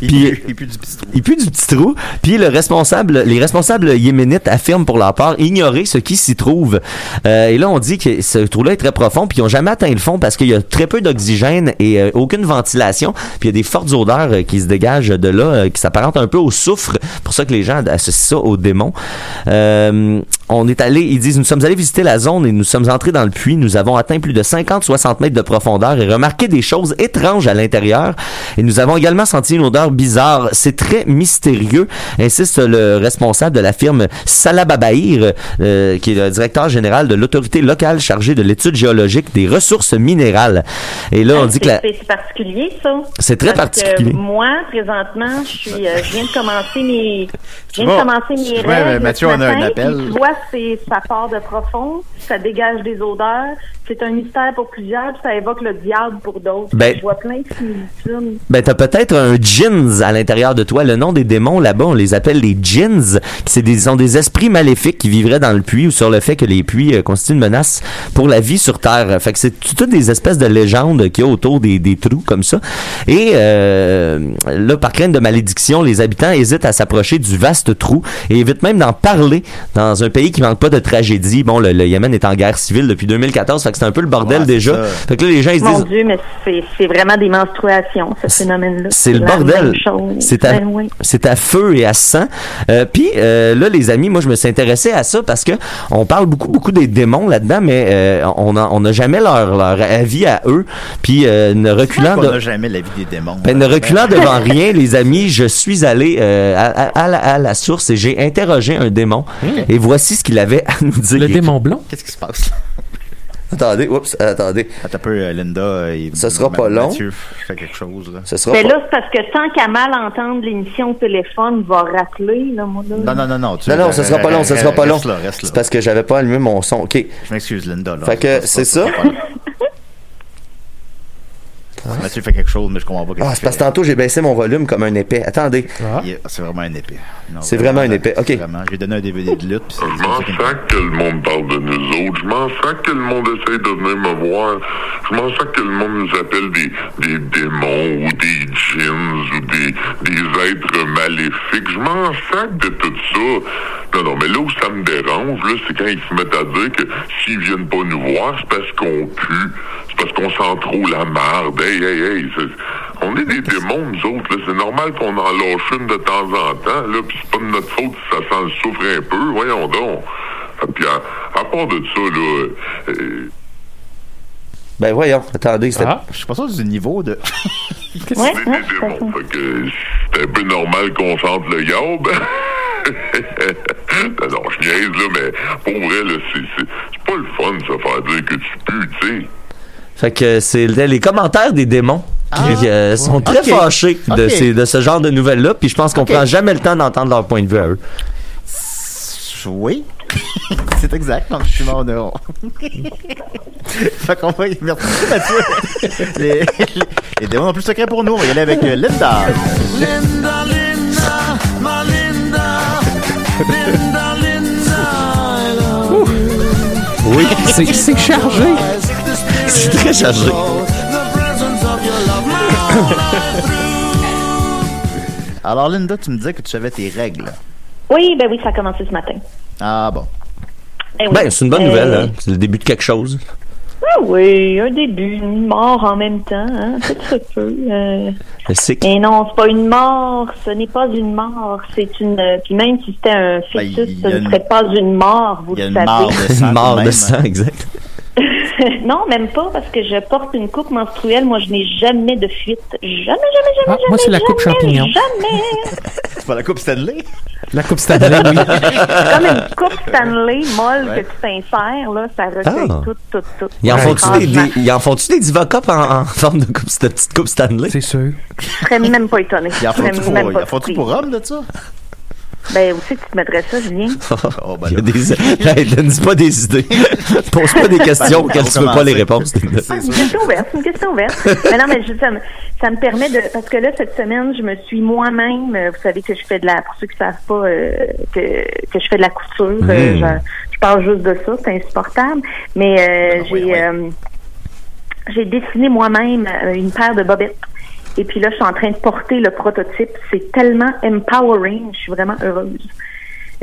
Il, Puis- pue- il pue du petit trou. il pue du petit trou. Puis le responsable, les responsables yéménites affirment pour leur part ignorer ce qui s'y trouve. Euh, et là, on dit que ce trou-là est très profond, puis ils ont jamais atteint le fond parce qu'il y a très peu d'oxygène et euh, aucune ventilation. Puis il y a des fortes odeurs euh, qui se dégagent de là, qui s'apparentent un peu au soufre. Pour ça que les gens associent ça aux démons. On est allé, ils disent, nous sommes allés visiter la zone et nous sommes entrés dans le puits. Nous avons atteint plus de 50-60 mètres de profondeur et remarqué des choses étranges à l'intérieur. Et nous avons également senti une odeur bizarre. C'est très mystérieux, insiste le responsable de la firme Salababaïr, euh, qui est le directeur général de l'autorité locale chargée de l'étude géologique des ressources minérales. Et là, on dit que la... C'est particulier, ça. C'est très Parce que particulier. moi, présentement, je suis, euh, je viens de commencer mes, je viens de commencer mes vois, règles. Mathieu, on a un appel. vois, c'est, ça part de profond, ça dégage des odeurs. C'est un mystère pour plusieurs, puis ça évoque le diable pour d'autres. Ben- je vois plein de similitudes. Ben, t'as peut-être un djinns à l'intérieur de toi. Le nom des démons, là-bas, on les appelle les djinns. C'est des, sont des esprits maléfiques qui vivraient dans le puits ou sur le fait que les puits euh, constituent une menace pour la vie sur Terre. Fait que c'est tout- toutes des espèces de légendes qu'il y a autour des, des trous comme ça. Et euh, là, par crainte de malédiction, les habitants hésitent à s'approcher du vaste trou et évitent même d'en parler dans un pays qui manque pas de tragédie. Bon, le, le Yémen est en guerre civile depuis 2014, fait que c'est un peu le bordel Ouais, déjà. ça. Fait que là, les gens, ils se Mon disent... Dieu, mais c'est, vraiment des menstruations, ce phénomène-là. C'est le bordel. C'est à, Ben oui. c'est à feu et à sang. Euh, Puis euh, là, les amis, moi, je me suis intéressé à ça parce que on parle beaucoup, beaucoup des démons là-dedans, mais euh, on n'a on jamais leur, leur avis à eux. Puis euh, ne reculant On n'a jamais la vie des démons. ben, ne reculant devant rien, les amis, je suis allé euh, à, à- à la, à la source et j'ai interrogé un démon. Et voici ce qu'il avait à nous dire. Le démon blond. Qu'est-ce qui se passe? Attendez, oups, attendez. Attends un peu, euh, Linda. euh, il- Ça sera pas long. Mathieu fait quelque chose. Là. Ce sera Mais pas- là, c'est parce que tant qu'à mal entendre l'émission au téléphone va rappeler, là, moi, là. Non, non, non, non. tu- Non, non, ce sera pas long, ce sera pas long. Reste là, reste là. C'est parce que j'avais pas allumé mon son. OK. Je m'excuse, Linda. Là. Fait que c'est ça. Mathieu fait quelque chose, mais je comprends pas. Ah, c'est parce que tantôt j'ai baissé mon volume comme un épais. Attendez. Il- C'est vraiment un épée. Non, C'est vraiment un épée, ok. J'ai donné un DVD de lutte. puis Je m'en sac que le monde parle de nous autres. Je m'en sac que le monde essaye de venir me voir. Je m'en sac que le monde nous appelle des, des démons ou des djinns ou des, des êtres maléfiques. Je m'en sac de tout ça. Non, non, mais là où ça me dérange, là, c'est quand ils se mettent à dire que s'ils viennent pas nous voir, c'est parce qu'on pue. C'est parce qu'on sent trop la marde. Hey, hey, hey. c'est- On est des démons, nous autres. là. C'est normal qu'on en lâche une de temps en temps. Là, puis c'est pas de notre faute si ça sent le soufre un peu. Voyons donc. Ah, Puis à, à part de ça, là, euh, Ben voyons, attendez. c'était- Ah, Je suis pas sûr du niveau de. qu'est-ce Ouais, on est ouais, des démons. Fait que c'est un peu normal qu'on sente le yaube. non, je niaise, là, mais pour vrai, là, c'est, pas le fun de se faire dire que tu pues, tu sais. Fait que c'est le- les commentaires des démons qui euh, sont très Ok. fâchés de, Ok. ces- de ce genre de nouvelles-là. Puis je pense qu'on Ok. prend jamais le temps d'entendre leur point de vue à eux. Oui. c'est exact. Donc, je suis mort de honte. fait qu'on va. Merci, Mathieu. les, les, les démons ont plus secret pour nous. On va y aller avec euh, Linda. Linda, Linda, Oui, C'est chargé. c'est très chargé. Alors, Linda, tu me disais que tu savais tes règles. Oui, ben oui, ça a commencé ce matin. Ah bon. Eh oui. Ben, c'est une bonne Euh, nouvelle. Hein? C'est le début de quelque chose. Ah oui, un début, une mort en même temps, hein, tout se peut. euh. Mais non, c'est pas une mort, ce n'est pas une mort, c'est une... euh, Puis même si c'était un fœtus, Ben, y ce ne une- serait pas une mort, vous le une mort de savez. sang. Une mort de sang, exact. non, même pas, parce que je porte une coupe menstruelle. Moi, je n'ai jamais de fuite. Jamais, jamais, jamais, Ah, jamais. moi, c'est la coupe champignon. Jamais. C'est pas la coupe Stanley? La coupe Stanley, oui. C'est comme une coupe Stanley molle Ouais. que tu t'insères, là. Ça recueille Ah. tout, tout, tout. Ils en font-tu des, des- ils en font-tu des en, en forme de coupe, de petite coupe Stanley? C'est sûr. Je serais même pas étonné. Il en faut-tu pour, pour homme de ça? Ben, où c'est que tu te mettrais ça, Julien? Oh, ben Il y a là. des, Hey, donne pas des idées. Pose pas des questions Ben, auxquelles faut tu veux pas les réponses. Ah, c'est une question ouverte, c'est une question ouverte. mais non, mais je- ça, me, ça me permet de... Parce que là, cette semaine, je me suis moi-même... euh, Vous savez que je fais de la... Pour ceux qui ne savent pas euh, que, que je fais de la couture, euh, Mm. je, je parle juste de ça, c'est insupportable. Mais euh, j'ai... euh, j'ai dessiné moi-même une paire de bobettes. Et puis là, je suis en train de porter le prototype. C'est tellement empowering. Je suis vraiment heureuse.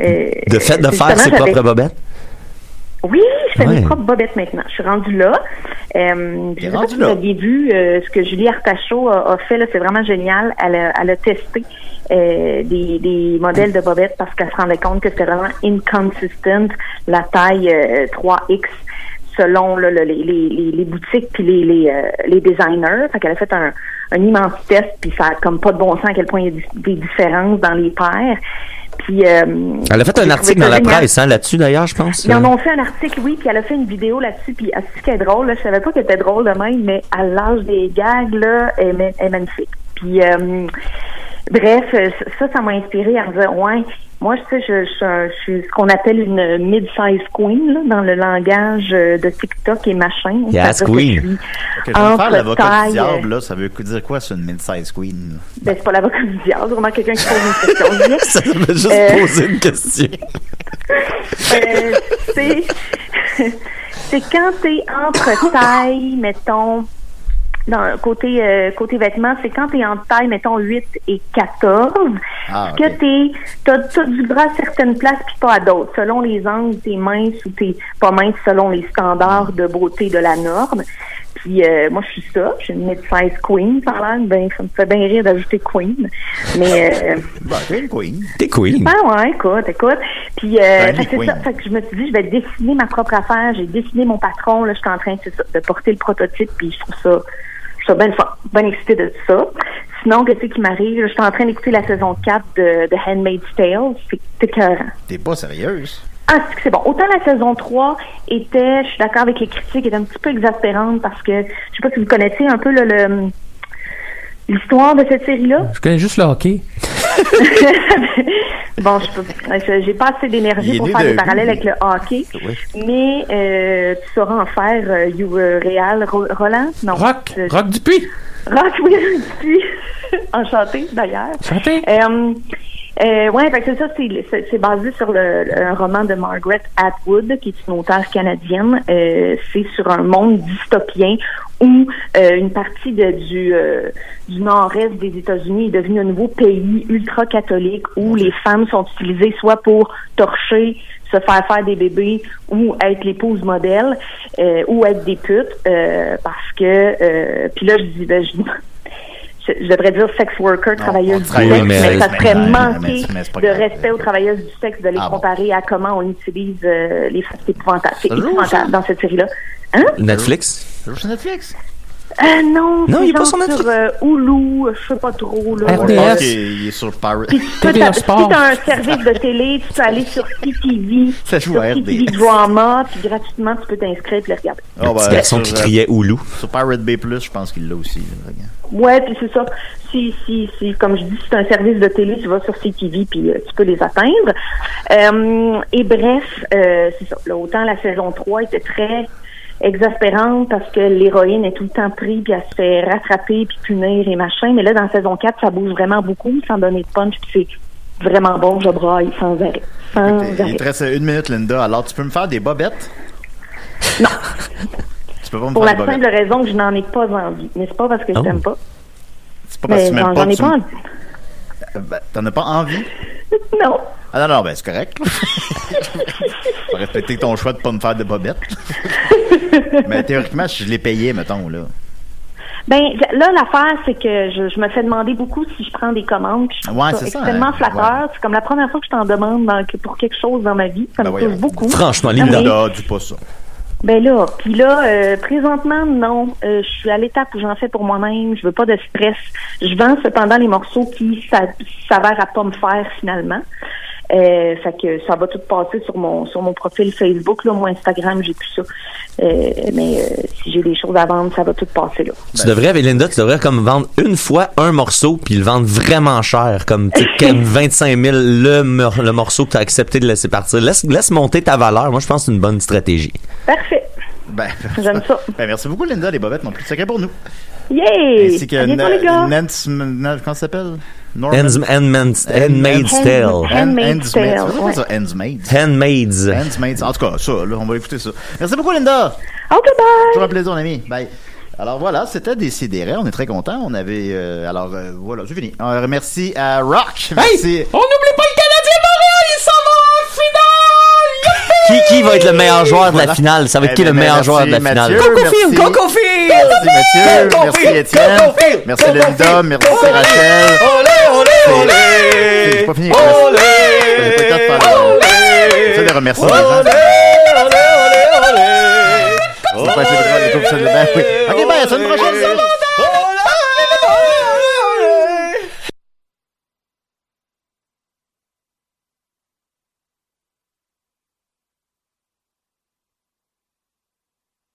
Euh, De fait de faire ses propres bobettes? oui, je fais Ouais. mes propres bobettes maintenant. Je suis rendue là. Euh, je sais pas si vous aviez vu euh, ce que Julie Artachot a, a fait. C'est vraiment génial. Elle a, elle a testé euh, des, des modèles de bobettes parce qu'elle se rendait compte que c'était vraiment inconsistent, la taille euh, 3X selon là, le- les, les, les, les boutiques puis les, les, euh, les designers. Fait qu'elle a fait un, un immense test puis ça a comme pas de bon sens à quel point il y a des- différences dans les paires. Puis euh, Elle a fait un article dans la génial. presse, hein, là-dessus d'ailleurs, je pense. Ils en ont fait un article, oui, puis elle a fait une vidéo là-dessus, puis elle ce qui est drôle, là, je savais pas qu'elle était drôle de même, mais à l'âge des gags, là, elle, est magnifique. Puis, euh, bref, euh, ça, ça m'a inspiré à me dire, ouais, moi, je sais, je, je, suis un- je suis ce qu'on appelle une mid-size queen, là, dans le langage euh, de TikTok et machin. Yes, Ça veut dire queen. que je suis Ok, je vais faire l'avocat du diable, là. Ça veut dire quoi, c'est une mid-size queen? Ben, c'est pas l'avocat du diable, c'est vraiment quelqu'un qui pose une question. Ça veut juste Euh, poser une question. Euh, c'est c'est quand t'es entre taille, mettons, dans côté euh, côté vêtements, c'est quand t'es entre taille, mettons 8 et 14, Ah, que t'es t'as, t'as du bras à certaines places puis pas à d'autres. Selon les angles, t'es mince ou t'es pas mince selon les standards de beauté de la norme. Puis euh, moi je suis ça, je suis une mid-size queen, ça a l'air, ben ça me fait bien rire d'ajouter queen. Mais euh, Bah, t'es une queen. T'es queen. ah ouais, écoute, écoute. Puis, euh, Ben, fait que c'est ça. Fait que je me suis dit, je vais dessiner ma propre affaire. J'ai dessiné mon patron. Là, je suis en train c'est ça, de porter le prototype. Puis je trouve ça, suis bien, excitée de ça. Sinon, qu'est-ce qui m'arrive? Je suis en train d'écouter la saison 4 de, de Handmaid's Tale. C'est écœurant. T'es pas sérieuse? Ah, c'est que c'est bon. Autant la saison 3 était, je suis d'accord avec les critiques, était un petit peu exaspérante parce que, je sais pas si vous connaissez un peu le- le l'histoire de cette série-là. Je connais juste le hockey. bon, je j'ai pas assez d'énergie pour faire de- des parallèles avec le hockey, mais euh, tu sauras en faire, euh, You euh, Réal, Ro- Roland? Non. Rock, Euh, Rock Dupuis? Rock, oui, Dupuis. Enchanté, d'ailleurs. Enchanté. Euh, euh, fait que c'est ça, c'est, basé sur le, le- un roman de Margaret Atwood, qui est une auteure canadienne. Euh, c'est sur un monde dystopien où euh, une partie de, du, euh, du nord-est des États-Unis est devenue un nouveau pays ultra-catholique où les femmes sont utilisées soit pour torcher, se faire faire des bébés ou être l'épouse modèle euh, ou être des putes euh, parce que euh, puis là je dis ben, je, je, devrais dire sex worker, travailleuse du sexe, Oui, mais, mais- ça serait mais- manquer c'est de respect aux travailleuses du sexe de les Ah bon? comparer à comment on utilise euh, les femmes. C'est épouvantable. C'est dans cette série-là. Hein? Netflix? Sur Netflix? Euh, non, Non, c'est il est pas sur Netflix. euh, Hulu, je sais pas trop. Là, Je pense qu'il est sur Pirate. puis tu si t'as un service de télé, tu peux aller sur CTV, Ça joue sur à CTV RDS. Drama, puis gratuitement, tu peux t'inscrire et le regarder. Ah, petit ben, garçon qui sur, euh, criait Oulou. Sur Pirate Bay Plus, je pense qu'il l'a aussi. là, regarde. Ouais, puis c'est ça. Si, si, si, comme je dis, c'est un service de télé, tu vas sur CTV puis euh, tu peux les atteindre. Euh, et bref, euh, c'est ça. Là, autant la saison 3 était très exaspérante parce que l'héroïne est tout le temps prise puis elle se fait rattraper puis punir et machin. Mais là, dans la saison 4, ça bouge vraiment beaucoup sans donner de punch puis c'est vraiment bon. Je braille sans arrêt. Sans Il arrêt. te reste une minute, Linda. Alors, tu peux me faire des bobettes? Non. Tu peux pas me Pour la simple raison que je n'en ai pas envie. Mais c'est pas parce que je Oh. t'aime pas. C'est pas parce que tu m'aimes pas j'en ai pas envie. Euh, ben, T'en as pas envie? Non. Ah non, non, ben c'est correct. Faut respecter ton choix de pas me faire de bobette. Mais théoriquement, si je l'ai payé, mettons, là. Ben là, l'affaire, c'est que je, je me fais demander beaucoup si je prends des commandes. puis Je trouve Ouais, ça c'est ça, extrêmement hein. flatteur. C'est comme la première fois que je t'en demande dans- que pour quelque chose dans ma vie. Ça Ben me touche beaucoup. Franchement, Linda. mais- dis pas ça. Ben là, puis là, euh, présentement, non. Euh, je suis à l'étape où j'en fais pour moi-même. Je veux pas de stress. Je vends cependant les morceaux qui s'a- s'avèrent à pas me faire finalement. Euh, fait que ça va tout passer sur mon sur mon profil Facebook. Là, mon Instagram, j'ai plus ça. Euh, mais euh, si j'ai des choses à vendre, ça va tout passer là. Tu devrais, avec Linda, tu devrais comme vendre une fois un morceau puis le vendre vraiment cher, comme tu sais, comme 25 000 le, mor- le morceau que tu as accepté de laisser partir. Laisse, laisse monter ta valeur. Moi, je pense que c'est une bonne stratégie. Parfait. Ben, J'aime ça. ben, merci beaucoup, Linda. Les bobettes n'ont plus de secret pour nous. Yay! Ainsi que À bientôt, les Na- gars. Nance, Na- comment ça s'appelle? Handmaid's Handmaid's Hand- Tale. Handmaid's Tale? Handmaid's? Handmaids. Handmaid's. En tout cas, ça, là, on va écouter ça. Merci beaucoup, Linda. OK, bye! Toujours un plaisir, mon ami. Bye. Alors voilà, c'était Décidéré. On est très contents. On avait. euh, alors euh, voilà, c'est fini. On remercie à Rock. Merci. On n'oublie pas le Canadien Montréal, il s'en va en finale! Qui, qui va être le meilleur joueur de la finale? Ça va être Eh qui ben, le meilleur merci, joueur de la finale? Merci. Merci Mathieu, merci! Étienne, merci Linda, merci Olé! Rachel. Olé, olé! C'est pas fini. Olé! Le faire le- Olé! Olé, gens. olé, olé, olé! C'est pas assez de- de-. Ok, ben, prochaine.